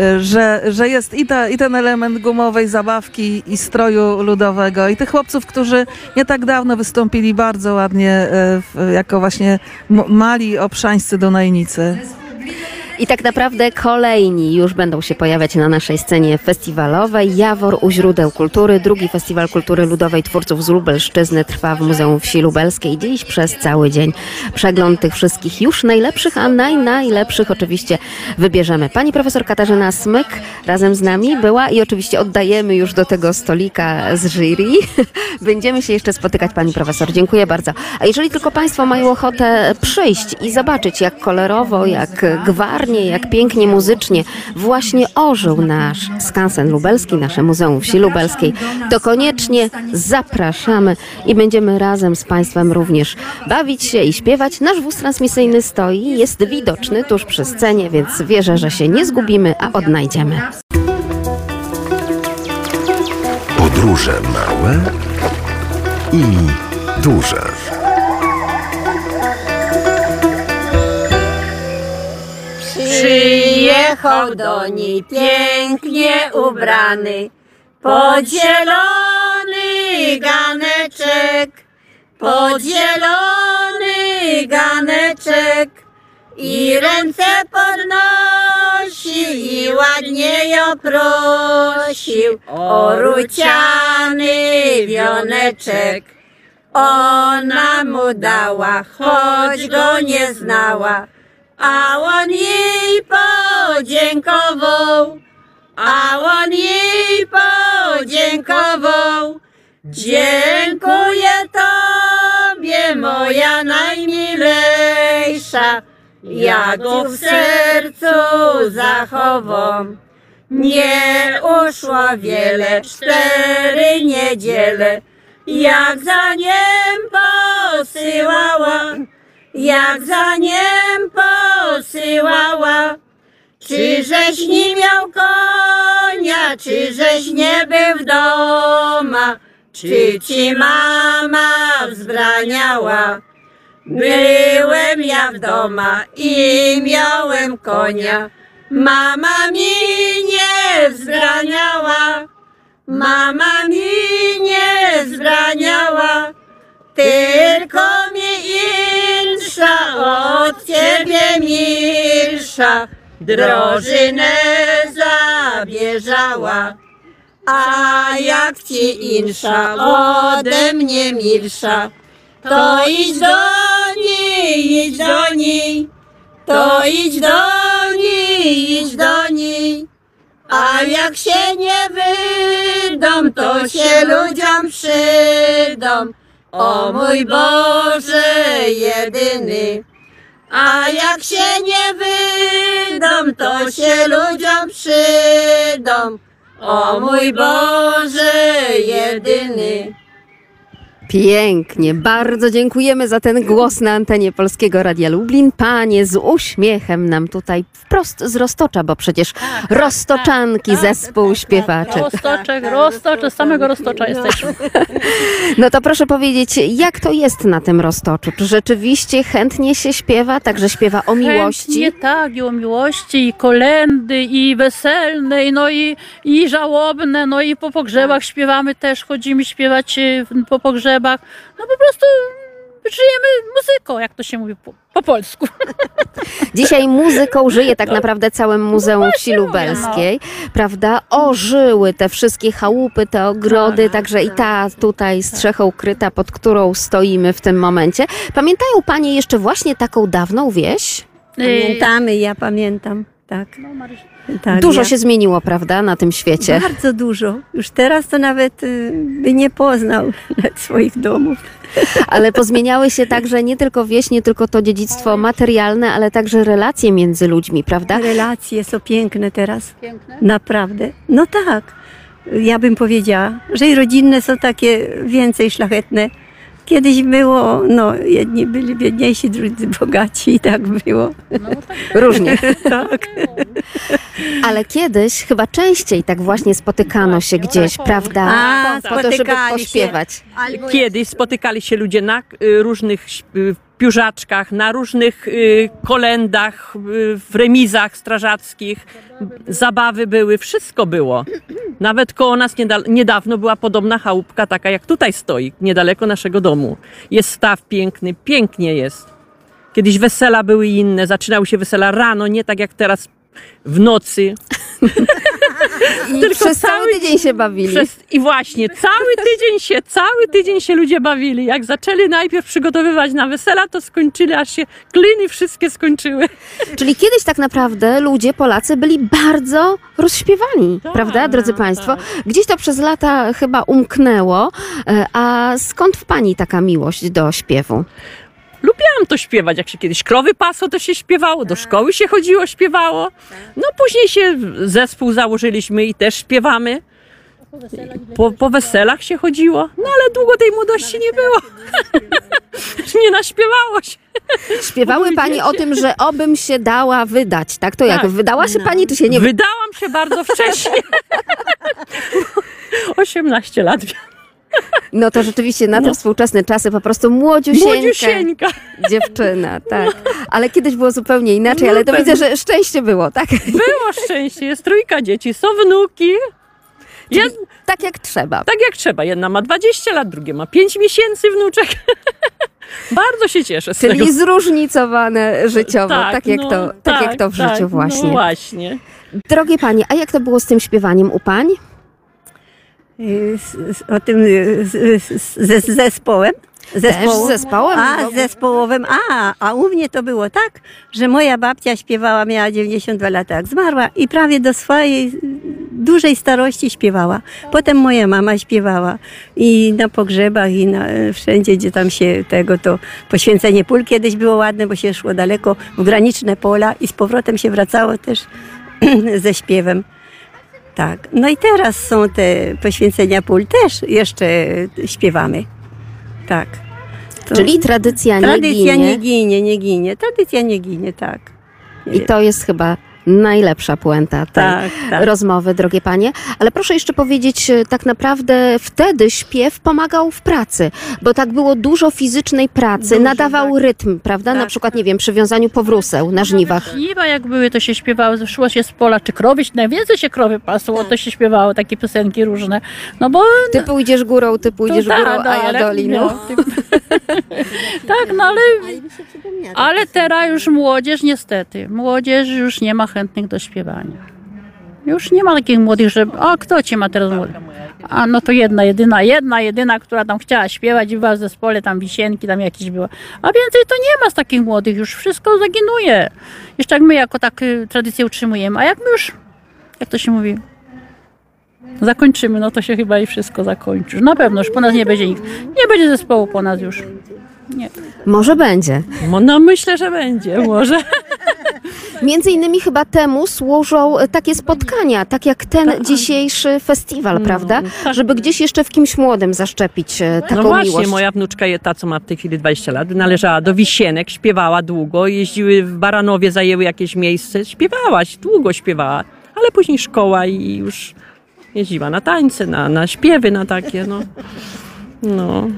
e, że, że jest i, ta, i ten element gumowej zabawki i stroju ludowego i tych chłopców, którzy nie tak dawno wystąpili bardzo ładnie e, w, jako właśnie mali obszańscy donajnicy. I tak naprawdę kolejni już będą się pojawiać na naszej scenie festiwalowej. Jawor u źródeł kultury. Drugi Festiwal Kultury Ludowej Twórców z Lubelszczyzny trwa w Muzeum Wsi Lubelskiej. Dziś przez cały dzień przegląd tych wszystkich już najlepszych, a naj, najlepszych oczywiście wybierzemy. Pani profesor Katarzyna Smyk razem z nami była i oczywiście oddajemy już do tego stolika z jury. Będziemy się jeszcze spotykać, pani profesor. Dziękuję bardzo. A jeżeli tylko państwo mają ochotę przyjść i zobaczyć, jak kolorowo, jak gwarnie, jak pięknie muzycznie właśnie ożył nasz skansen lubelski, nasze Muzeum Wsi Lubelskiej, to koniecznie zapraszamy i będziemy razem z państwem również bawić się i śpiewać. Nasz wóz transmisyjny stoi, jest widoczny tuż przy scenie, więc wierzę, że się nie zgubimy, a odnajdziemy. Podróże małe i duże. Przyjechał do niej pięknie ubrany, podzielony ganeczek, podzielony ganeczek. I ręce podnosi i ładnie ją prosił. O ruciany wioneczek. Ona mu dała, choć go nie znała, a on jej podziękował, a on jej podziękował. Dziękuję Tobie, moja najmilejsza, ja go w sercu zachowam. Nie uszło wiele, cztery niedziele, jak za niem posyłała, jak za niem posyłała. Czyżeś nie miał konia, czyżeś nie był w doma, czy ci mama wzbraniała? Byłem ja w doma i miałem konia, mama mi nie wzbraniała, mama mi nie wzbraniała, tylko mi insza od ciebie milsza, drożynę zabierzała. A jak ci insza ode mnie milsza, to idź do niej, idź do niej, to idź do niej, idź do niej. A jak się nie wydą, to się ludziom przydą. O mój Boże jedyny. A jak się nie wydą, to się ludziom przydą. O mój Boże jedyny. Pięknie, bardzo dziękujemy za ten głos na antenie Polskiego Radia Lublin. Panie z uśmiechem nam tutaj wprost z Roztocza, bo przecież roztoczanki, zespół śpiewaczy. Roztoczek, roztocze, z samego roztocza jesteśmy. No to proszę powiedzieć, jak to jest na tym Roztoczu? Czy rzeczywiście chętnie się śpiewa, także śpiewa o miłości? Nie tak, i o miłości, i kolendy, i weselne, i no i, i żałobne, no i po pogrzebach śpiewamy też, chodzimy śpiewać y, po pogrzebach. No po prostu żyjemy muzyką, jak to się mówi po, po polsku. Dzisiaj muzyką żyje tak naprawdę całym Muzeum Wsi mówię, Lubelskiej, prawda? Ożyły te wszystkie chałupy, te ogrody, także i ta tutaj strzechą ukryta, pod którą stoimy w tym momencie. Pamiętają Panie jeszcze właśnie taką dawną wieś? Pamiętamy, ja pamiętam, tak. Tak Dużo ja- się zmieniło, prawda, na tym świecie. Bardzo dużo. Już teraz to nawet y, by nie poznał swoich domów. Ale pozmieniały się także nie tylko wieś, nie tylko to dziedzictwo materialne, ale także relacje między ludźmi, prawda? Relacje są piękne teraz. Naprawdę. No tak. Ja bym powiedziała, że i rodzinne są takie więcej szlachetne. Kiedyś było, no jedni byli biedniejsi, drudzy bogaci i tak było. Różnie. tak. Ale kiedyś chyba częściej tak właśnie spotykano się gdzieś, prawda? A, po to, żeby spotykali się. pośpiewać. Kiedyś spotykali się ludzie na y, różnych y, pióżaczkach, na różnych y, kolendach, w remizach strażackich. Zabawy były, wszystko było. Nawet koło nas nieda- niedawno była podobna chałupka, taka jak tutaj stoi, niedaleko naszego domu. Jest staw piękny, pięknie jest. Kiedyś wesela były inne, zaczynały się wesela rano, nie tak jak teraz w nocy. I przez cały tydzień się bawili. Przez, I właśnie, cały tydzień się, cały tydzień się ludzie bawili. Jak zaczęli najpierw przygotowywać na wesela, to skończyli, aż się kliny wszystkie skończyły. Czyli kiedyś tak naprawdę ludzie, Polacy byli bardzo rozśpiewani, Tak, prawda, drodzy Państwo? Gdzieś to przez lata chyba umknęło. E, A skąd w Pani taka miłość do śpiewu? Lubiłam to śpiewać, jak się kiedyś krowy pasło, to się śpiewało, do szkoły się chodziło, śpiewało. No później się zespół założyliśmy i też śpiewamy. Po, po weselach się chodziło, no ale długo tej młodości nie było. nie naśpiewało się. Śpiewały Pani o tym, że obym się dała wydać, tak? To jak, Tak. wydała się Pani, czy się nie wy- Wydałam się bardzo wcześnie. 18 lat. No to rzeczywiście na te współczesne czasy po prostu młodziusieńka, Młodziusieńka. dziewczyna, tak. Ale kiedyś było zupełnie inaczej, No ale to pewnie. widzę, że szczęście było, tak? Było szczęście, jest trójka dzieci, są wnuki. Jed... Tak jak trzeba. Tak jak trzeba. Jedna ma 20 lat, drugie ma 5 miesięcy wnuczek. Bardzo się cieszę z Czyli tego. zróżnicowane życiowo, tak, jak, no, to, tak, jak to w tak, życiu właśnie. No właśnie. Drogie Panie, a jak to było z tym śpiewaniem u Pań? O tym y, z- z- ze z zespołem. z zespołem? A, No. z zespołowym. A, a u mnie to było tak, że moja babcia śpiewała, miała 92 lata, jak zmarła i prawie do swojej dużej starości śpiewała. Potem moja mama śpiewała i na pogrzebach i na, y, wszędzie, gdzie tam się tego, to poświęcenie pól kiedyś było ładne, bo się szło daleko w graniczne pola i z powrotem się wracało też ze śpiewem. Tak. No i teraz są te poświęcenia pól, też jeszcze śpiewamy. Tak. To- Czyli tradycja nie Tradycja ginie. nie ginie, nie ginie. Tradycja nie ginie, tak. I to jest chyba najlepsza puenta tej Tak, tak. rozmowy, drogie panie. Ale proszę jeszcze powiedzieć, e, tak naprawdę wtedy śpiew pomagał w pracy, bo tak było dużo fizycznej pracy, nadawał rytm, prawda? Na przykład, nie wiem, przywiązaniu powróseł na żniwach. Żniwa jak były, to się śpiewało, szło się z pola, czy krowy, najwięcej się krowy pasło, to się śpiewało, takie piosenki różne. No bo... Ty pójdziesz górą, ty pójdziesz To górą, tak, no, a ja ale- doliną. no, ty- tak, no ale... Ale teraz już młodzież niestety, młodzież już nie ma chętnych do śpiewania. Już nie ma takich młodych, że a kto cię ma teraz młody? A no to jedna, jedyna, jedna, jedyna, która tam chciała śpiewać i była w zespole, tam wisienki tam jakieś były. A więcej to nie ma z takich młodych, już wszystko zaginuje. Jeszcze jak my jako tak y, tradycję utrzymujemy, a jak my już, jak to się mówi, zakończymy, no to się chyba i wszystko zakończy. Już Na pewno, już po nas nie będzie nikt. Nie będzie zespołu po nas już. Nie. Może będzie. No myślę, że będzie, może. Między innymi chyba temu służą e, takie spotkania, tak jak ten dzisiejszy festiwal, prawda? Żeby gdzieś jeszcze w kimś młodym zaszczepić e, taką no właśnie, miłość. moja wnuczka, ta co ma w tej chwili 20 lat, należała do Wisienek, śpiewała długo, jeździły w Baranowie, zajęły jakieś miejsce, śpiewała, długo śpiewała, ale później szkoła i już jeździła na tańce, na, na śpiewy, na takie, no. No.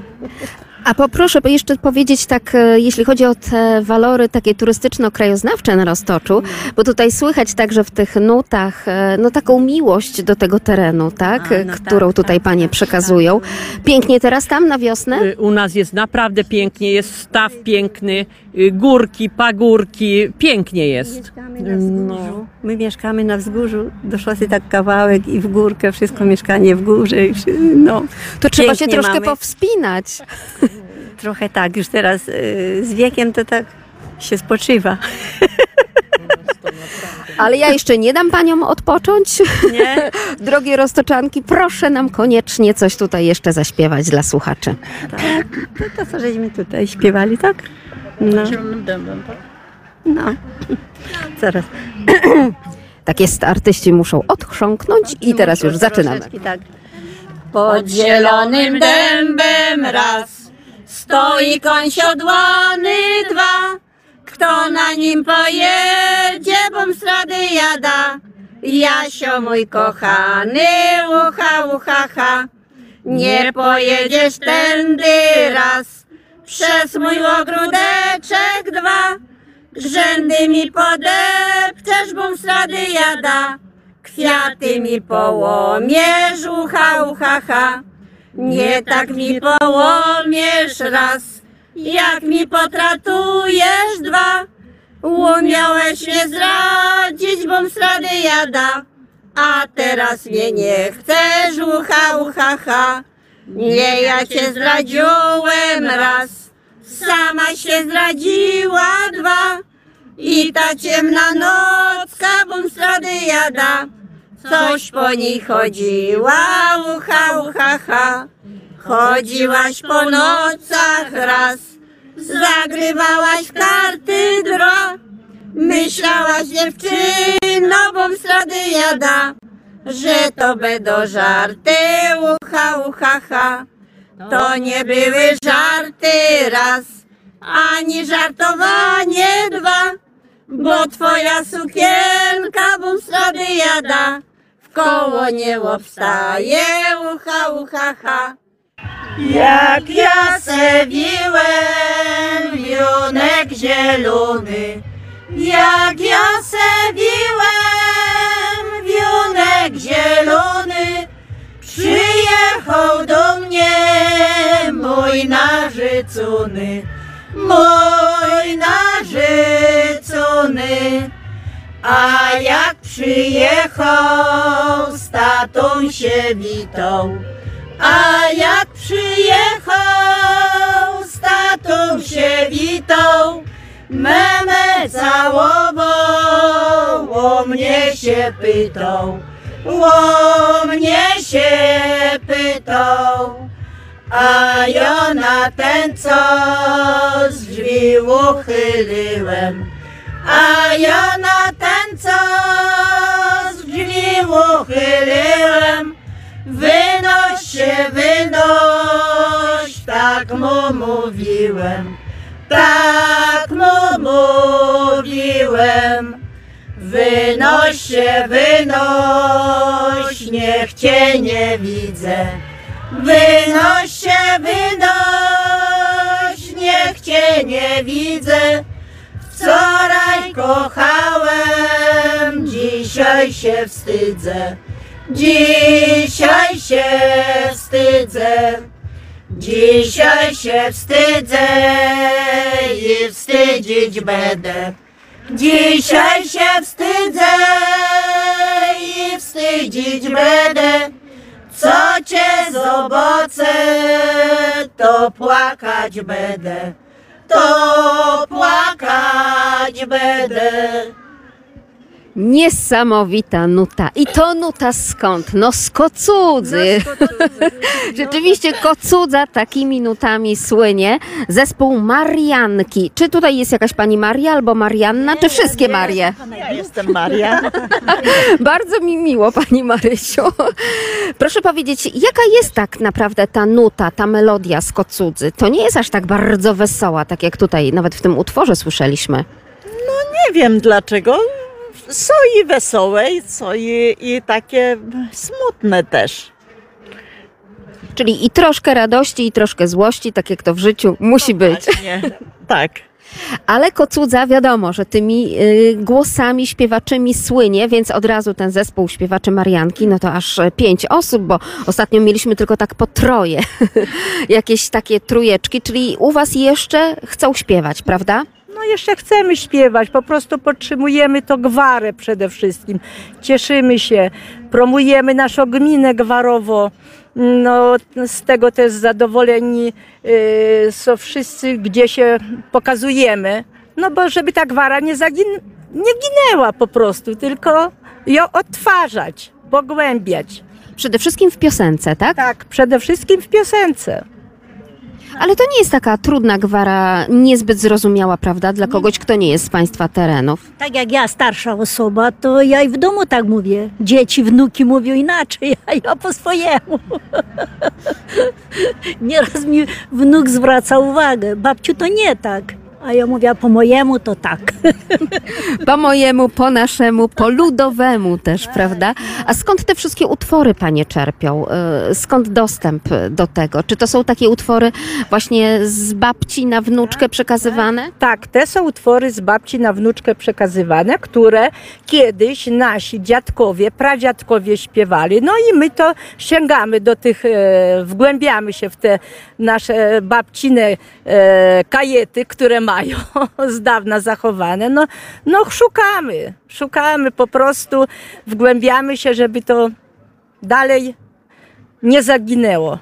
A poproszę by jeszcze powiedzieć tak, e, jeśli chodzi o te walory takie turystyczno-krajoznawcze na Roztoczu, bo tutaj słychać także w tych nutach e, no taką miłość do tego terenu, tak, e, którą tutaj panie przekazują. Pięknie teraz tam na wiosnę? Y, U nas jest naprawdę pięknie, jest staw piękny, y, górki, pagórki, pięknie jest. No. My mieszkamy na wzgórzu, do szosy tak kawałek i w górkę, wszystko mieszkanie w górze. No, To trzeba się troszkę mamy. powspinać. Trochę tak, już teraz y, z wiekiem to tak się spoczywa. Ale ja jeszcze nie dam paniom odpocząć. Nie? Drogie roztoczanki, proszę nam koniecznie coś tutaj jeszcze zaśpiewać dla słuchaczy. Tak, to, to co żeśmy tutaj śpiewali, tak? No, no. Zaraz. Tak jest, artyści muszą odchrząknąć i teraz już zaczynamy. Tak. Pod zielonym dębem raz Stoi koń siodłany dwa, kto na nim pojedzie, bom strady jada. Jasio mój kochany, ucha, ucha, ha. Nie pojedziesz tędy raz, przez mój ogródeczek dwa. Grzędy mi podepczesz, bom strady jada. Kwiaty mi połomiesz, ucha, ucha, ha. Nie tak mi połomiesz raz, jak mi potratujesz dwa. Umiałeś mnie zdradzić, bom strady jada, a teraz mnie nie chcesz, ucha, ucha, ha. Nie, ja cię zdradziłem raz, sama się zdradziła dwa. I ta ciemna nocka, bom strady jada, coś po niej chodziła, ucha, ucha, ha. Chodziłaś po nocach raz, zagrywałaś w karty dra. Myślałaś dziewczyno, bom strady jada, że to będą żarty, ucha, ucha, ha. To nie były żarty raz, ani żartowanie dwa, bo twoja sukienka, bom strady jada, w koło nie obstaje, ucha, ucha, ha. Jak ja sewiłem wionek zielony, jak ja sewiłem wionek zielony, przyjechał do mnie mój narzycony, mój narzycony. A jak przyjechał z tatą się witał, a jak przyjechał z tatą się witał, memę całował, o mnie się pytał, o mnie się pytał. A ja na ten co z drzwi uchyliłem, a ja na ten z drzwi uchyliłem, wynoś się, wynoś, tak mu mówiłem, tak mu mówiłem. Wynoś się, wynoś, niech cię nie widzę. Wynoś się, wynoś, niech cię nie widzę. Wczoraj kochałem, dzisiaj się wstydzę. Dzisiaj się wstydzę. Dzisiaj się wstydzę i wstydzić będę. Dzisiaj się wstydzę i wstydzić będę. Co cię zobaczę, to płakać będę. To płakać będę. Niesamowita nuta. I to nuta skąd? No z Kocudzy. Rzeczywiście Kocudza takimi nutami słynie. Zespół Marianki. Czy tutaj jest jakaś pani Maria albo Marianna, czy wszystkie Marie? Ja jestem Maria. Bardzo mi miło, pani Marysiu. Proszę powiedzieć, jaka jest tak naprawdę ta nuta, ta melodia z Kocudzy? To nie jest aż tak bardzo wesoła, tak jak tutaj nawet w tym utworze słyszeliśmy. No nie wiem dlaczego. Są i wesołe, są i, i takie smutne też. Czyli i troszkę radości, i troszkę złości, tak jak to w życiu musi być. Nie, tak. Ale Kocudza wiadomo, że tymi y, głosami śpiewaczymi słynie, więc od razu ten zespół śpiewaczy Marianki, no to aż e, pięć osób, bo ostatnio mieliśmy tylko tak po troje, jakieś takie trujeczki, czyli u was jeszcze chcą śpiewać, prawda? No jeszcze chcemy śpiewać, po prostu podtrzymujemy to gwarę przede wszystkim. Cieszymy się, promujemy naszą gminę gwarowo. No, z tego też zadowoleni y, są wszyscy, gdzie się pokazujemy. No bo żeby ta gwara nie, zagin- nie ginęła po prostu, tylko ją odtwarzać, pogłębiać. Przede wszystkim w piosence, tak? Tak, przede wszystkim w piosence. Ale to nie jest taka trudna gwara, niezbyt zrozumiała, prawda, dla kogoś, kto nie jest z Państwa terenów. Tak jak ja, starsza osoba, to ja i w domu tak mówię. Dzieci, wnuki mówią inaczej, a ja po swojemu. Nieraz mi wnuk zwraca uwagę, babciu to nie tak. A ja mówię, po mojemu to tak. Po mojemu, po naszemu, po ludowemu też, prawda? A skąd te wszystkie utwory Panie czerpią? Y, Skąd dostęp do tego? Czy to są takie utwory właśnie z babci na wnuczkę przekazywane? Tak, te są utwory z babci na wnuczkę przekazywane, które kiedyś nasi dziadkowie, pradziadkowie śpiewali. No i my to sięgamy do tych, e, wgłębiamy się w te nasze babcine e, kajety, które mają z dawna zachowane. No, no szukamy, szukamy po prostu, wgłębiamy się, żeby to dalej nie zaginęło.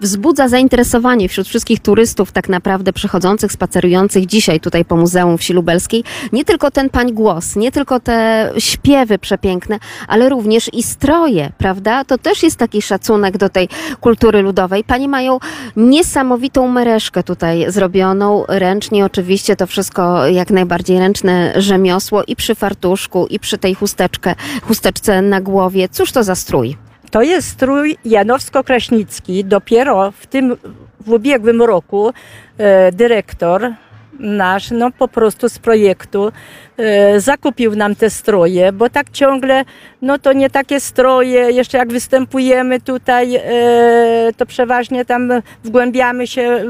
Wzbudza zainteresowanie wśród wszystkich turystów tak naprawdę przychodzących, spacerujących dzisiaj tutaj po Muzeum Wsi Lubelskiej. Nie tylko ten pań głos, nie tylko te śpiewy przepiękne, ale również i stroje, prawda? To też jest taki szacunek do tej kultury ludowej. Panie mają niesamowitą mereszkę tutaj zrobioną, ręcznie oczywiście, to wszystko jak najbardziej ręczne rzemiosło i przy fartuszku, i przy tej chusteczkę, chusteczce na głowie. Cóż to za strój? To jest strój Janowsko-Kraśnicki. Dopiero w tym, w ubiegłym roku e, dyrektor nasz, no po prostu z projektu e, zakupił nam te stroje, bo tak ciągle, no to nie takie stroje, jeszcze jak występujemy tutaj, e, to przeważnie tam wgłębiamy się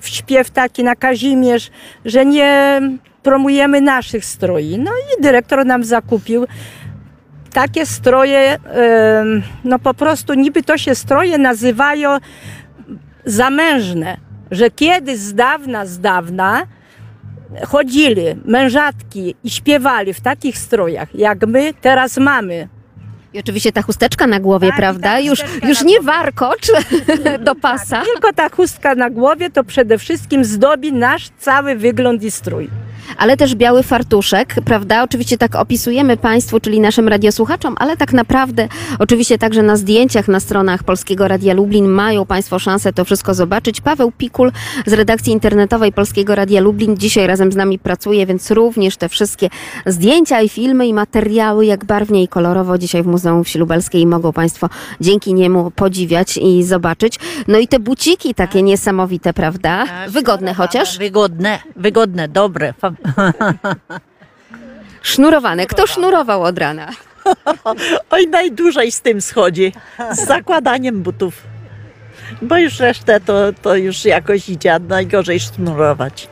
w śpiew taki na Kazimierz, że nie promujemy naszych stroi. No i dyrektor nam zakupił takie stroje, no po prostu niby to się stroje nazywają zamężne, że kiedyś z dawna, z dawna chodzili mężatki i śpiewali w takich strojach, jak my teraz mamy. I oczywiście ta chusteczka na głowie, prawda? Już, już nie warkocz do pasa. Tylko ta chustka na głowie to przede wszystkim zdobi nasz cały wygląd i strój. Ale też biały fartuszek, prawda? Oczywiście tak opisujemy Państwu, czyli naszym radiosłuchaczom, ale tak naprawdę, oczywiście także na zdjęciach na stronach Polskiego Radia Lublin mają Państwo szansę to wszystko zobaczyć. Paweł Pikul z redakcji internetowej Polskiego Radia Lublin dzisiaj razem z nami pracuje, więc również te wszystkie zdjęcia i filmy i materiały, jak barwnie i kolorowo dzisiaj w Muzeum Wsi Lubelskiej mogą Państwo dzięki niemu podziwiać i zobaczyć. No i te buciki takie niesamowite, prawda? Wygodne chociaż? Wygodne, wygodne, dobre. Sznurowane. Kto sznurował od rana? Oj, najdłużej z tym schodzi. Z zakładaniem butów. Bo już resztę to, to już jakoś idzie, najgorzej sznurować.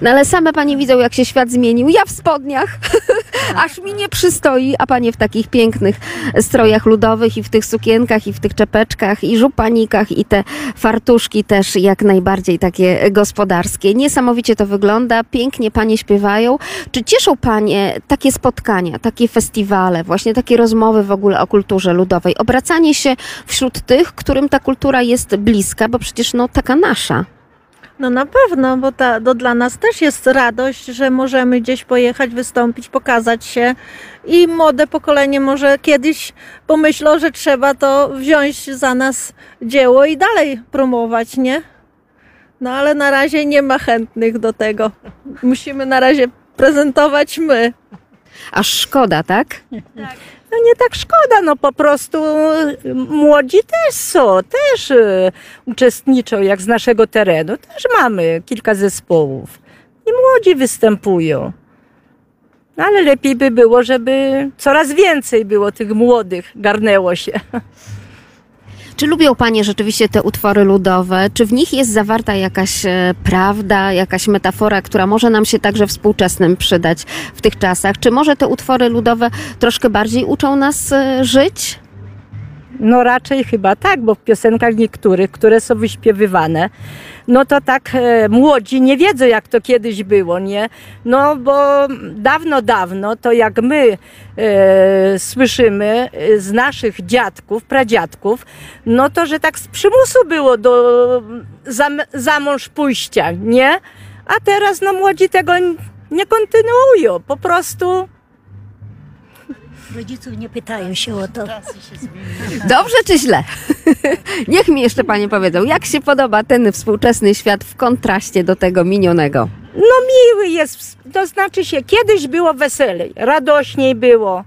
No ale same panie widzą, jak się świat zmienił. Ja w spodniach, aż mi nie przystoi, a panie w takich pięknych strojach ludowych i w tych sukienkach, i w tych czepeczkach, i żupanikach, i te fartuszki też jak najbardziej takie gospodarskie. Niesamowicie to wygląda, pięknie panie śpiewają. Czy cieszą panie takie spotkania, takie festiwale, właśnie takie rozmowy w ogóle o kulturze ludowej? Obracanie się wśród tych, którym ta kultura jest bliska, bo przecież no taka nasza. No na pewno, bo ta, to dla nas też jest radość, że możemy gdzieś pojechać, wystąpić, pokazać się i młode pokolenie może kiedyś pomyślą, że trzeba to wziąć za nas dzieło i dalej promować, nie? No ale na razie nie ma chętnych do tego. Musimy na razie prezentować my. Aż szkoda, tak? No nie tak szkoda, no po prostu y, młodzi też są, też y, uczestniczą jak z naszego terenu. Też mamy kilka zespołów i młodzi występują. No, ale lepiej by było, żeby coraz więcej było tych młodych, garnęło się. Czy lubią Panie rzeczywiście te utwory ludowe? Czy w nich jest zawarta jakaś e, prawda, jakaś metafora, która może nam się także współczesnym przydać w tych czasach? Czy może te utwory ludowe troszkę bardziej uczą nas e, żyć? No raczej chyba tak, bo w piosenkach niektórych, które są wyśpiewywane, no to tak e, młodzi nie wiedzą jak to kiedyś było, nie? No bo dawno, dawno to jak my e, słyszymy z naszych dziadków, pradziadków, no to że tak z przymusu było do za, za mąż pójścia, nie? A teraz no młodzi tego nie kontynuują, po prostu Rodziców nie pytają się o to. Dobrze czy źle? Niech mi jeszcze panie powiedzą, jak się podoba ten współczesny świat w kontraście do tego minionego? No miły jest, to znaczy się, kiedyś było weselej, radośniej było.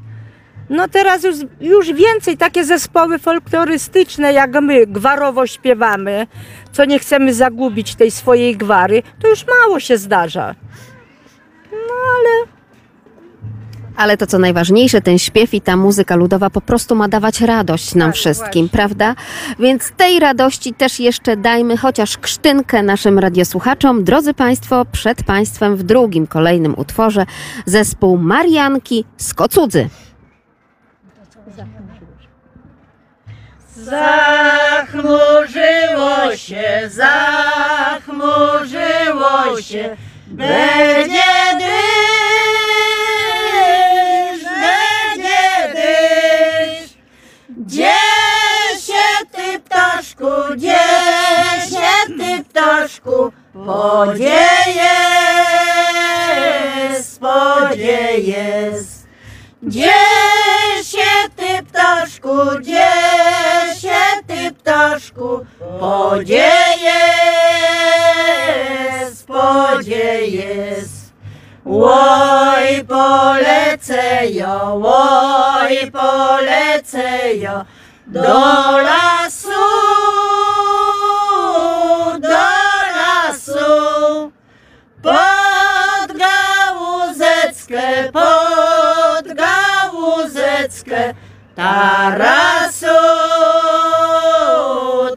No teraz już, już więcej takie zespoły folklorystyczne jak my, gwarowo śpiewamy, co nie chcemy zagubić tej swojej gwary, to już mało się zdarza. Ale to co najważniejsze, ten śpiew i ta muzyka ludowa po prostu ma dawać radość nam wszystkim, prawda? Więc tej radości też jeszcze dajmy chociaż krztynkę naszym radiosłuchaczom. Drodzy Państwo, przed Państwem w drugim, kolejnym utworze zespół Marianki z Kocudzy. Zachmurzyło się, zachmurzyło się, będzie dysz, Gdzie się ty ptaszku, gdzie się ty ptaszku, podziejesz, podziejesz. Gdzie się ty ptaszku, gdzie się ty ptaszku, podziejesz, podziejesz. Łoj polecę jo, łoj polecę jo, do lasu, do lasu. Pod gałuzeckę, pod gałuzeckę, tarasu,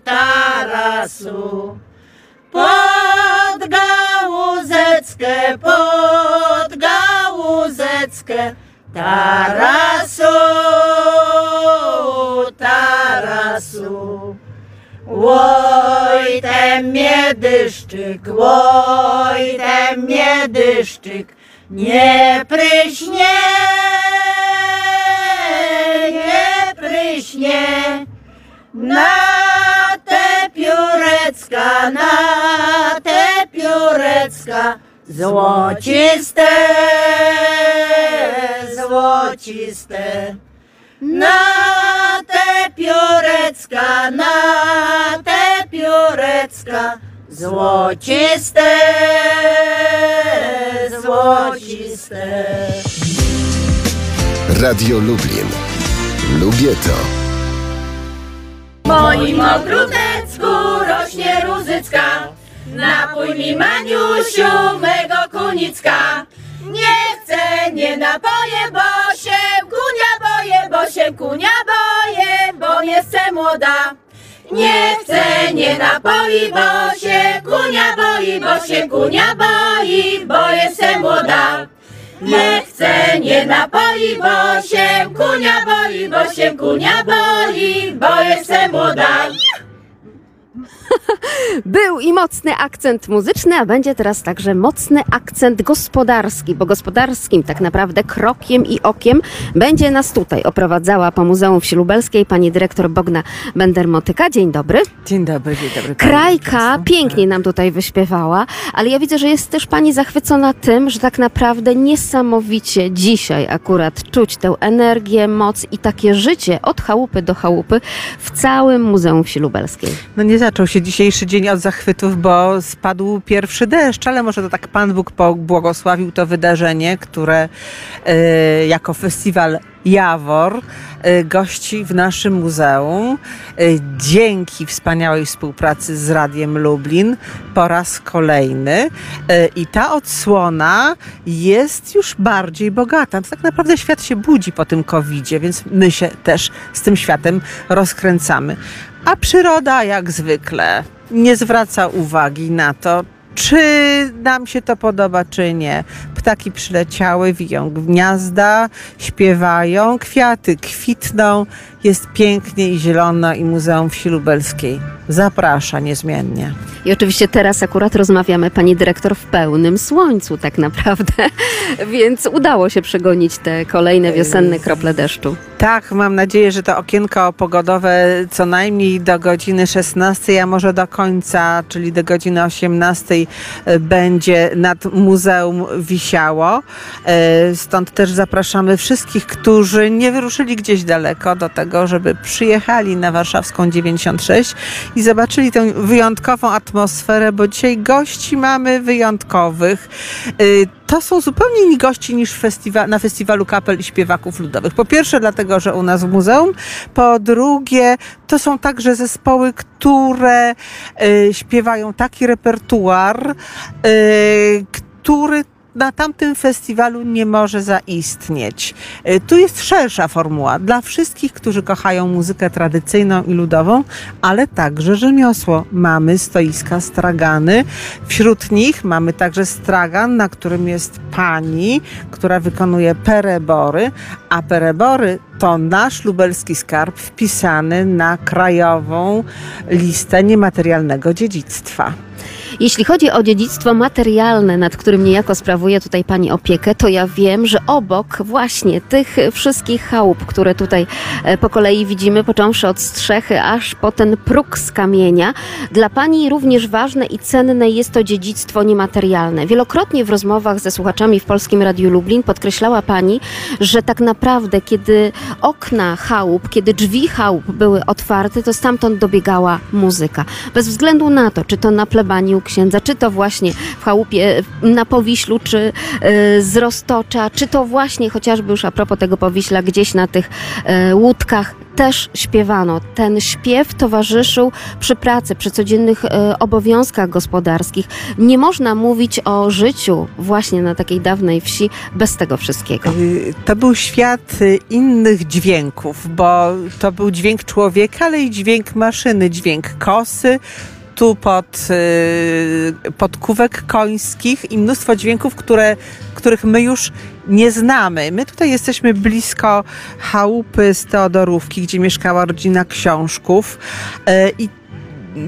tarasu. Pod gałuzeckę, pod tarasu, tarasu. Łoj ten miedyszczyk, łoj ten miedyszczyk, nie pryśnie, nie pryśnie. Na te piórecka, na te piórecka, złociste, złociste. Na te piórecka, na te piórecka, złociste, złociste. Radio Lublin. Lubię to. W moim ogródecku rośnie rózycka, napój mi Maniusiu mego kunicka. Nie chcę, nie napoję, bo się bo się kunia boję, bo jestem młoda. Nie chcę, nie napoi, bo się kunia boi, bo się kunia boi, bo jestem młoda. Nie chcę, nie napoi, bo się kunia boi, bo się kunia boi, bo jestem młoda. Był i mocny akcent muzyczny, a będzie teraz także mocny akcent gospodarski, bo gospodarskim tak naprawdę krokiem i okiem będzie nas tutaj oprowadzała po Muzeum Wsi Lubelskiej pani dyrektor Bogna Bender-Motyka. Dzień dobry. Dzień dobry, dzień dobry. Krajka pięknie nam tutaj wyśpiewała, ale ja widzę, że jest też pani zachwycona tym, że tak naprawdę niesamowicie dzisiaj akurat czuć tę energię, moc i takie życie od chałupy do chałupy w całym Muzeum Wsi Lubelskiej. No nie zaczął się dzisiejszy dzień od zachwytów, bo spadł pierwszy deszcz, ale może to tak Pan Bóg pobłogosławił to wydarzenie, które e, jako festiwal Jawor e, gości w naszym muzeum. E, dzięki wspaniałej współpracy z Radiem Lublin po raz kolejny. I ta odsłona jest już bardziej bogata. To tak naprawdę świat się budzi po tym covidzie, więc my się też z tym światem rozkręcamy. A przyroda jak zwykle nie zwraca uwagi na to, czy nam się to podoba, czy nie. Ptaki przyleciały, wiją gniazda, śpiewają, kwiaty kwitną jest pięknie i zielono i Muzeum Wsi Lubelskiej zaprasza niezmiennie. I oczywiście teraz akurat rozmawiamy, pani dyrektor, w pełnym słońcu tak naprawdę, więc udało się przegonić te kolejne wiosenne krople deszczu. Tak, mam nadzieję, że to okienko pogodowe co najmniej do godziny 16, a może do końca, czyli do godziny 18 e, będzie nad muzeum wisiało. E, Stąd też zapraszamy wszystkich, którzy nie wyruszyli gdzieś daleko do tego, żeby przyjechali na warszawską 96 i zobaczyli tę wyjątkową atmosferę, bo dzisiaj gości mamy wyjątkowych. Y, To są zupełnie inni gości niż festiwa- na festiwalu kapel i śpiewaków ludowych. Po pierwsze dlatego, że u nas w muzeum, po drugie to są także zespoły, które y, śpiewają taki repertuar, y, który na tamtym festiwalu nie może zaistnieć. Y, Tu jest szersza formuła dla wszystkich, którzy kochają muzykę tradycyjną i ludową, ale także rzemiosło. Mamy stoiska stragany. Wśród nich mamy także stragan, na którym jest pani, która wykonuje perebory, a perebory to nasz lubelski skarb wpisany na krajową listę niematerialnego dziedzictwa. Jeśli chodzi o dziedzictwo materialne, nad którym niejako sprawuje tutaj Pani opiekę, to ja wiem, że obok właśnie tych wszystkich chałup, które tutaj e, po kolei widzimy, począwszy od strzechy aż po ten próg z kamienia, dla Pani również ważne i cenne jest to dziedzictwo niematerialne. Wielokrotnie w rozmowach ze słuchaczami w Polskim Radiu Lublin podkreślała Pani, że tak naprawdę kiedy okna chałup, kiedy drzwi chałup były otwarte, to stamtąd dobiegała muzyka. Bez względu na to, czy to na plebanii u księdza, czy to właśnie w chałupie na Powiślu, czy y, z Roztocza, czy to właśnie chociażby już a propos tego Powiśla, gdzieś na tych y, łódkach też śpiewano. Ten śpiew towarzyszył przy pracy, przy codziennych y, obowiązkach gospodarskich. Nie można mówić o życiu właśnie na takiej dawnej wsi bez tego wszystkiego. To był świat innych dźwięków, bo to był dźwięk człowieka, ale i dźwięk maszyny, dźwięk kosy, tu pod, y, podkówek końskich i mnóstwo dźwięków, które, których my już nie znamy. My tutaj jesteśmy blisko chałupy z Teodorówki, gdzie mieszkała rodzina książków y, i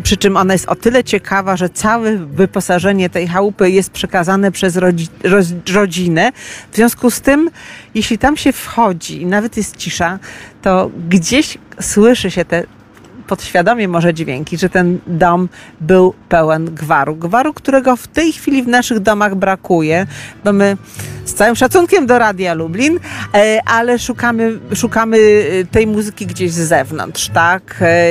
przy czym ona jest o tyle ciekawa, że całe wyposażenie tej chałupy jest przekazane przez rodzi, roz, rodzinę. W związku z tym, jeśli tam się wchodzi i nawet jest cisza, to gdzieś słyszy się te podświadomie może dźwięki, że ten dom był pełen gwaru. Gwaru, którego w tej chwili w naszych domach brakuje, bo my z całym szacunkiem do Radia Lublin, e, ale szukamy, szukamy e, tej muzyki gdzieś z zewnątrz, tak? E,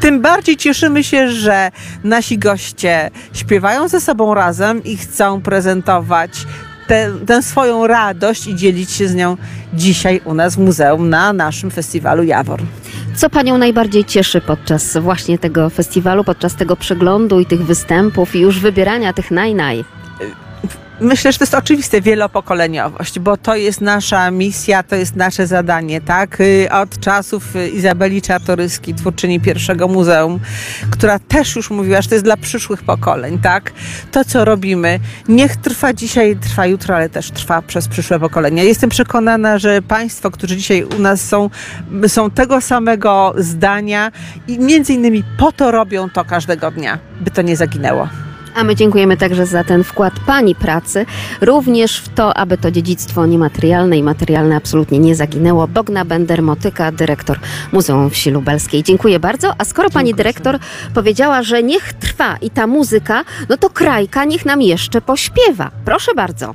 Tym bardziej cieszymy się, że nasi goście śpiewają ze sobą razem i chcą prezentować tę swoją radość i dzielić się z nią dzisiaj u nas w muzeum na naszym festiwalu Jawor. Co Panią najbardziej cieszy podczas właśnie tego festiwalu, podczas tego przeglądu i tych występów i już wybierania tych naj-naj? Myślę, że to jest oczywiste wielopokoleniowość, bo to jest nasza misja, to jest nasze zadanie, tak? Y, Od czasów y, Izabeli Czartoryskiej, twórczyni pierwszego muzeum, która też już mówiła, że to jest dla przyszłych pokoleń, tak? To, co robimy, niech trwa dzisiaj, trwa jutro, ale też trwa przez przyszłe pokolenia. Jestem przekonana, że Państwo, którzy dzisiaj u nas są, są tego samego zdania i między innymi po to robią to każdego dnia, by to nie zaginęło. A my dziękujemy także za ten wkład Pani pracy, również w to, aby to dziedzictwo niematerialne i materialne absolutnie nie zaginęło. Bogna Bender-Motyka, dyrektor Muzeum Wsi Lubelskiej. Dziękuję bardzo. A skoro Pani dyrektor powiedziała, że niech trwa i ta muzyka, no to Krajka niech nam jeszcze pośpiewa. Proszę bardzo.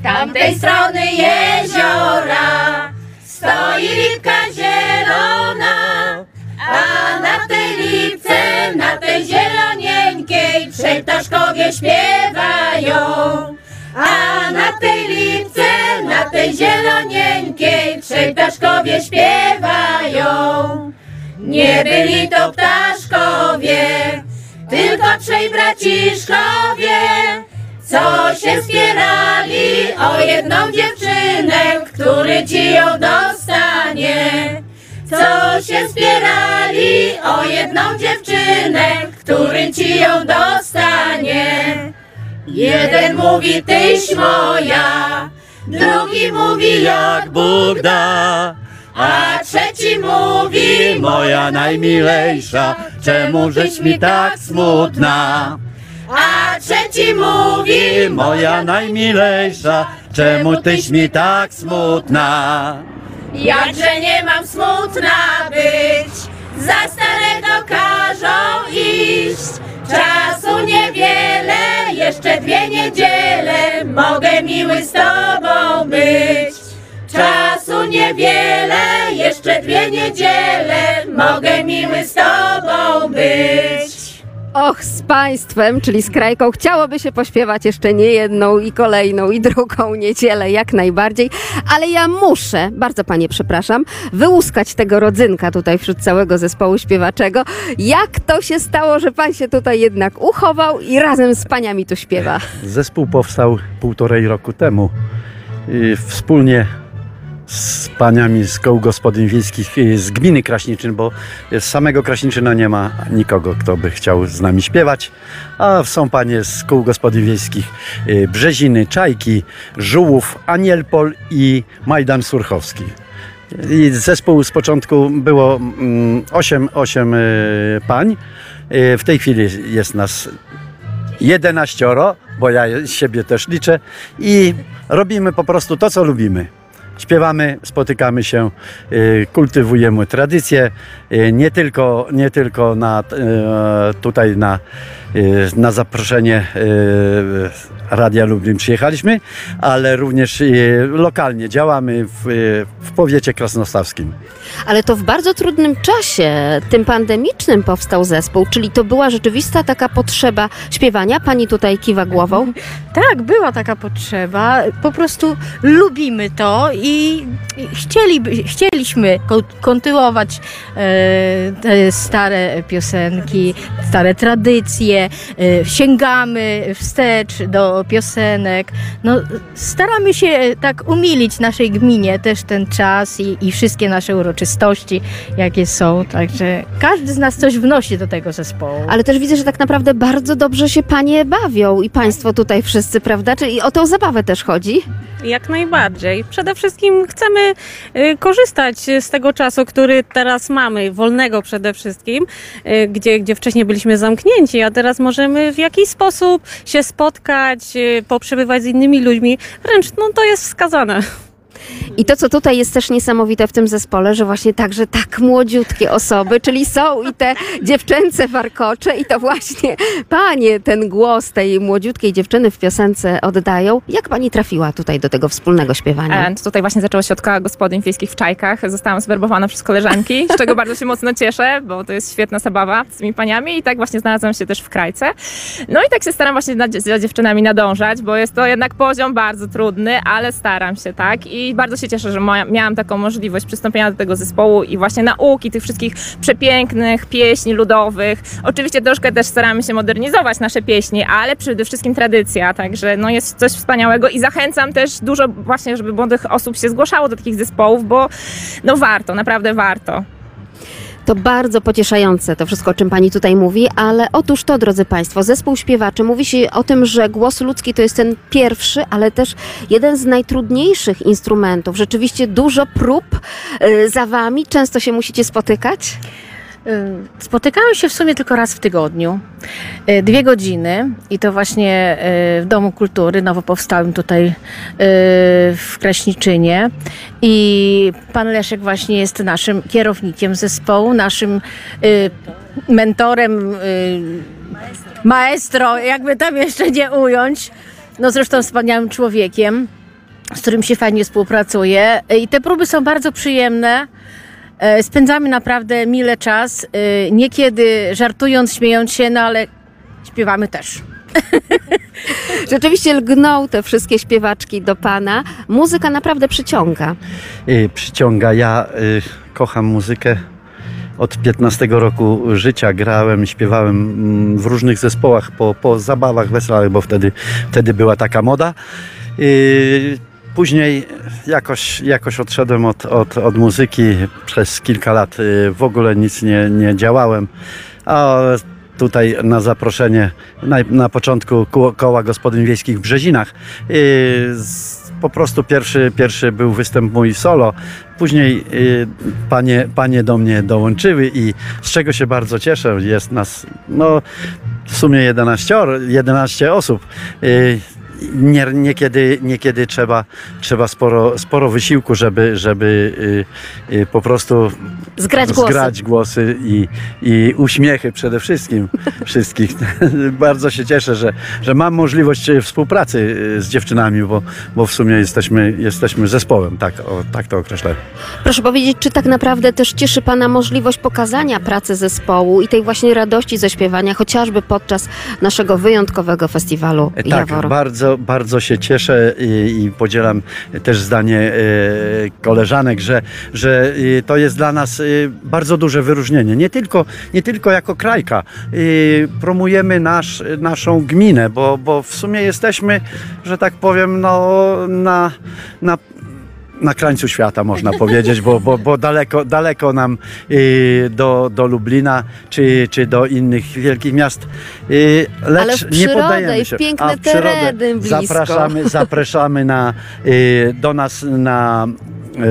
Z tamtej strony jeziora stoi lipka zielona, a na tej lipce, na tej zielonieńkiej trzej ptaszkowie śpiewają. A na tej lipce, na tej zielonieńkiej trzej ptaszkowie śpiewają. Nie byli to ptaszkowie, tylko trzej braciszkowie, co się spierali o jedną dziewczynę, który ci ją dostanie. Co się spierali o jedną dziewczynę, który ci ją dostanie. Jeden mówi tyś moja, drugi mówi jak Bóg da. A trzeci mówi, moja najmilejsza, czemu żeś mi tak smutna? A trzeci mówi, moja najmilejsza, czemu tyś mi tak smutna? Jakże nie mam smutna być, za starego każą iść. Czasu niewiele, jeszcze dwie niedziele, mogę miły z tobą być. Czasu niewiele, jeszcze dwie niedziele, mogę miły z tobą być. Och, z państwem, czyli z Krajką, chciałoby się pośpiewać jeszcze nie jedną i kolejną i drugą niedzielę, jak najbardziej, ale ja muszę, bardzo panie przepraszam, wyłuskać tego rodzynka tutaj wśród całego zespołu śpiewaczego. Jak to się stało, że pan się tutaj jednak uchował i razem z paniami tu śpiewa? Zespół powstał półtorej roku temu. Wspólnie z paniami z koł gospodyń wiejskich y, z gminy Kraśniczyn, bo z samego Kraśniczyna nie ma nikogo, kto by chciał z nami śpiewać, a są panie z kół gospodyń wiejskich y, Brzeziny, Czajki, Żułów, Anielpol i Majdan Surchowski. I zespół z początku było mm, 8, 8 pań. Y, W tej chwili jest nas 11, bo ja siebie też liczę i robimy po prostu to, co lubimy. Śpiewamy, spotykamy się, y, kultywujemy tradycje, nie tylko, nie tylko na, y, tutaj na, y, na zaproszenie Radia Lublin przyjechaliśmy, ale również lokalnie działamy w, w powiecie krasnostawskim. Ale to w bardzo trudnym czasie, tym pandemicznym powstał zespół, czyli to była rzeczywista taka potrzeba śpiewania. Pani tutaj kiwa głową. Tak, była taka potrzeba. Po prostu lubimy to i chcieliby, chcieliśmy ko- kontynuować e, te stare piosenki, stare tradycje. E, sięgamy wstecz do piosenek. No, staramy się tak umilić naszej gminie też ten czas i, i wszystkie nasze uroczystości, jakie są. Także każdy z nas coś wnosi do tego zespołu. Ale też widzę, że tak naprawdę bardzo dobrze się panie bawią i państwo tutaj wszyscy, prawda? Czyli o tą zabawę też chodzi? Jak najbardziej. Przede wszystkim chcemy y, korzystać z tego czasu, który teraz mamy, wolnego przede wszystkim, y, gdzie, gdzie wcześniej byliśmy zamknięci, a teraz możemy w jakiś sposób się spotkać, y, poprzebywać z innymi ludźmi. Wręcz no, to jest wskazane. I to, co tutaj jest też niesamowite w tym zespole, że właśnie także tak młodziutkie osoby, czyli są i te dziewczęce warkocze i to właśnie panie ten głos tej młodziutkiej dziewczyny w piosence oddają. Jak pani trafiła tutaj do tego wspólnego śpiewania? E, Tutaj właśnie zaczęło się od koła gospodyń wiejskich w Czajkach. Zostałam zwerbowana przez koleżanki, z czego bardzo się mocno cieszę, bo to jest świetna zabawa z tymi paniami i tak właśnie znalazłam się też w Krajce. No i tak się staram właśnie za dziewczynami nadążać, bo jest to jednak poziom bardzo trudny, ale staram się, tak? I bardzo się cieszę, że miałam taką możliwość przystąpienia do tego zespołu i właśnie nauki tych wszystkich przepięknych pieśni ludowych. Oczywiście troszkę też staramy się modernizować nasze pieśni, ale przede wszystkim tradycja, także no jest coś wspaniałego i zachęcam też dużo właśnie, żeby młodych osób się zgłaszało do takich zespołów, bo no warto, naprawdę warto. To bardzo pocieszające to wszystko, o czym pani tutaj mówi, ale otóż to, drodzy państwo, zespół śpiewaczy mówi się o tym, że głos ludzki to jest ten pierwszy, ale też jeden z najtrudniejszych instrumentów. Rzeczywiście dużo prób y, za wami, często się musicie spotykać. Y, Spotykamy się w sumie tylko raz w tygodniu. Y, Dwie godziny i to właśnie y, w Domu Kultury, nowo powstałym tutaj w Kraśniczynie. I pan Leszek właśnie jest naszym kierownikiem zespołu, naszym mentorem, maestro, jakby tam jeszcze nie ująć. No zresztą wspaniałym człowiekiem, z którym się fajnie współpracuje. I te próby są bardzo przyjemne. E, Spędzamy naprawdę mile czas, e, niekiedy żartując, śmiejąc się, no ale śpiewamy też. Rzeczywiście lgną te wszystkie śpiewaczki do pana. Muzyka naprawdę przyciąga. y, przyciąga. Ja y, kocham muzykę. Od 15 roku życia grałem, śpiewałem mm, w różnych zespołach, po, po zabawach, weselach, bo wtedy, wtedy była taka moda. Y, Później jakoś, jakoś odszedłem od, od, od muzyki. Przez kilka lat y, w ogóle nic nie, nie działałem. A tutaj na zaproszenie na, na początku koła gospodyń wiejskich w Brzezinach y, z- po prostu pierwszy, pierwszy był występ mój solo. Później y, panie, panie do mnie dołączyły i z czego się bardzo cieszę, jest nas no, w sumie 11, 11 osób. Y, nie, niekiedy, niekiedy trzeba, trzeba sporo, sporo wysiłku, żeby, żeby y, y, po prostu Zgrać głosy. zgrać głosy i, i uśmiechy przede wszystkim wszystkich. Bardzo się cieszę, że, że mam możliwość e, współpracy y, z dziewczynami, bo, bo w sumie jesteśmy, jesteśmy zespołem, tak, o, tak to określę. Proszę powiedzieć, czy tak naprawdę też cieszy Pana możliwość pokazania pracy zespołu i tej właśnie radości ze śpiewania, chociażby podczas naszego wyjątkowego festiwalu Tak, Jawor? bardzo, bardzo się cieszę i, i podzielam też zdanie e, koleżanek, że, że e, to jest dla nas e, bardzo duże wyróżnienie. Nie tylko, nie tylko jako krajka. Promujemy nasz, naszą gminę, bo, bo w sumie jesteśmy, że tak powiem, no, na, na na krańcu świata, można powiedzieć, bo, bo, bo daleko, daleko nam y, do, do Lublina czy, czy do innych wielkich miast. Y, lecz Ale w nie poddajemy i w się. piękne A w przyrodę tereny blisko. Zapraszamy, zapraszamy na, y, do nas na,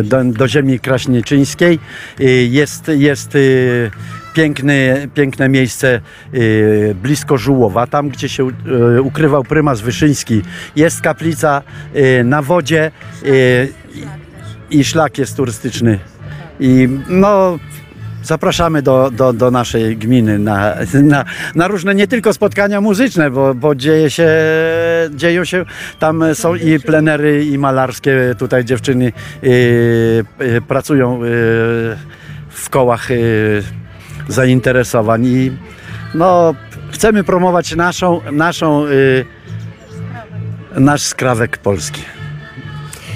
do, do ziemi kraśnieczyńskiej. Y, jest jest y, piękny, piękne miejsce y, blisko Żułowa, tam gdzie się y, ukrywał prymas Wyszyński. Jest kaplica y, na wodzie y, i, szlak jest turystyczny. I no, zapraszamy do, do, do naszej gminy na, na, na różne nie tylko spotkania muzyczne, bo, bo dzieje się, dzieją się, tam są i plenery, i malarskie. Tutaj dziewczyny y, y, pracują y, w kołach zainteresowań i no, chcemy promować naszą, naszą nasz skrawek polski.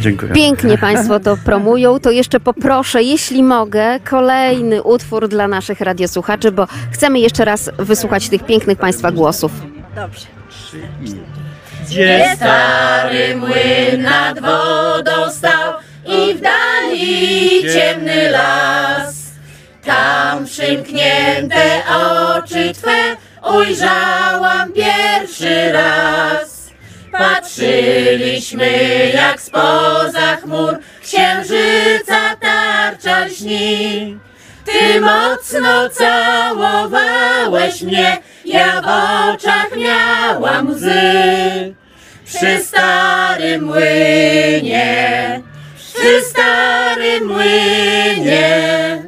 Dziękuję. Pięknie Państwo to promują. To jeszcze poproszę, jeśli mogę, kolejny utwór dla naszych radiosłuchaczy, bo chcemy jeszcze raz wysłuchać tych pięknych Państwa głosów. Dobrze. Gdzie stary młyn nad wodą stał i w dali ciemny las. Tam przymknięte oczy Twe ujrzałam pierwszy raz. Patrzyliśmy jak spoza chmur księżyca tarcza lśni. Ty mocno całowałeś mnie, ja w oczach miałam łzy. Przy starym młynie, przy starym młynie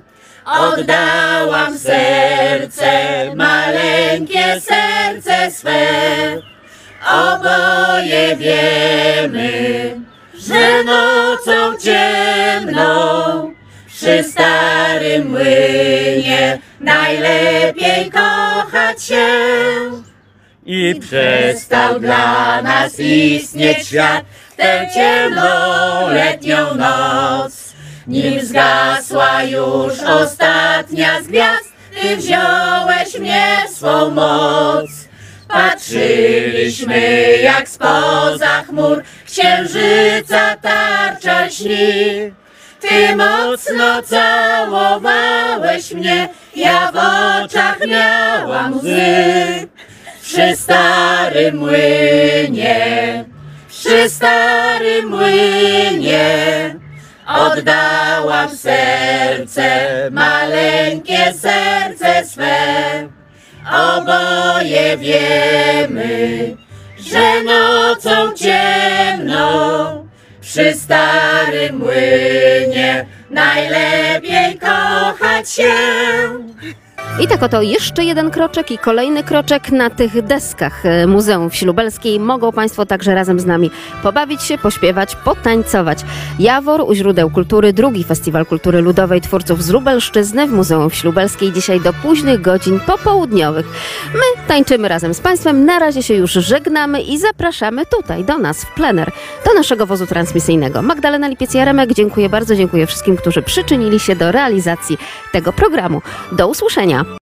oddałam serce, maleńkie serce swe. Oboje wiemy, że nocą ciemną przy starym młynie najlepiej kochać się. I przestał dla nas istnieć świat tę ciemnoletnią noc. Nim zgasła już ostatnia z gwiazd, Ty wziąłeś mnie swą moc. Patrzyliśmy jak spoza chmur księżyca tarcza lśni. Ty mocno całowałeś mnie, ja w oczach miałam łzy. Przy starym młynie, przy starym młynie oddałam serce, maleńkie serce swe. Oboje wiemy, że nocą ciemną przy starym młynie najlepiej kochać się. I tak oto jeszcze jeden kroczek i kolejny kroczek na tych deskach e, Muzeum Wsi Lubelskiej. Mogą Państwo także razem z nami pobawić się, pośpiewać, potańcować. Jawor u źródeł kultury, drugi Festiwal Kultury Ludowej Twórców z Lubelszczyzny w Muzeum Wsi Lubelskiej dzisiaj do późnych godzin popołudniowych. My tańczymy razem z Państwem, na razie się już żegnamy i zapraszamy tutaj do nas w plener, do naszego wozu transmisyjnego. Magdalena Lipiec-Jaremek, dziękuję bardzo, dziękuję wszystkim, którzy przyczynili się do realizacji tego programu. Do usłyszenia.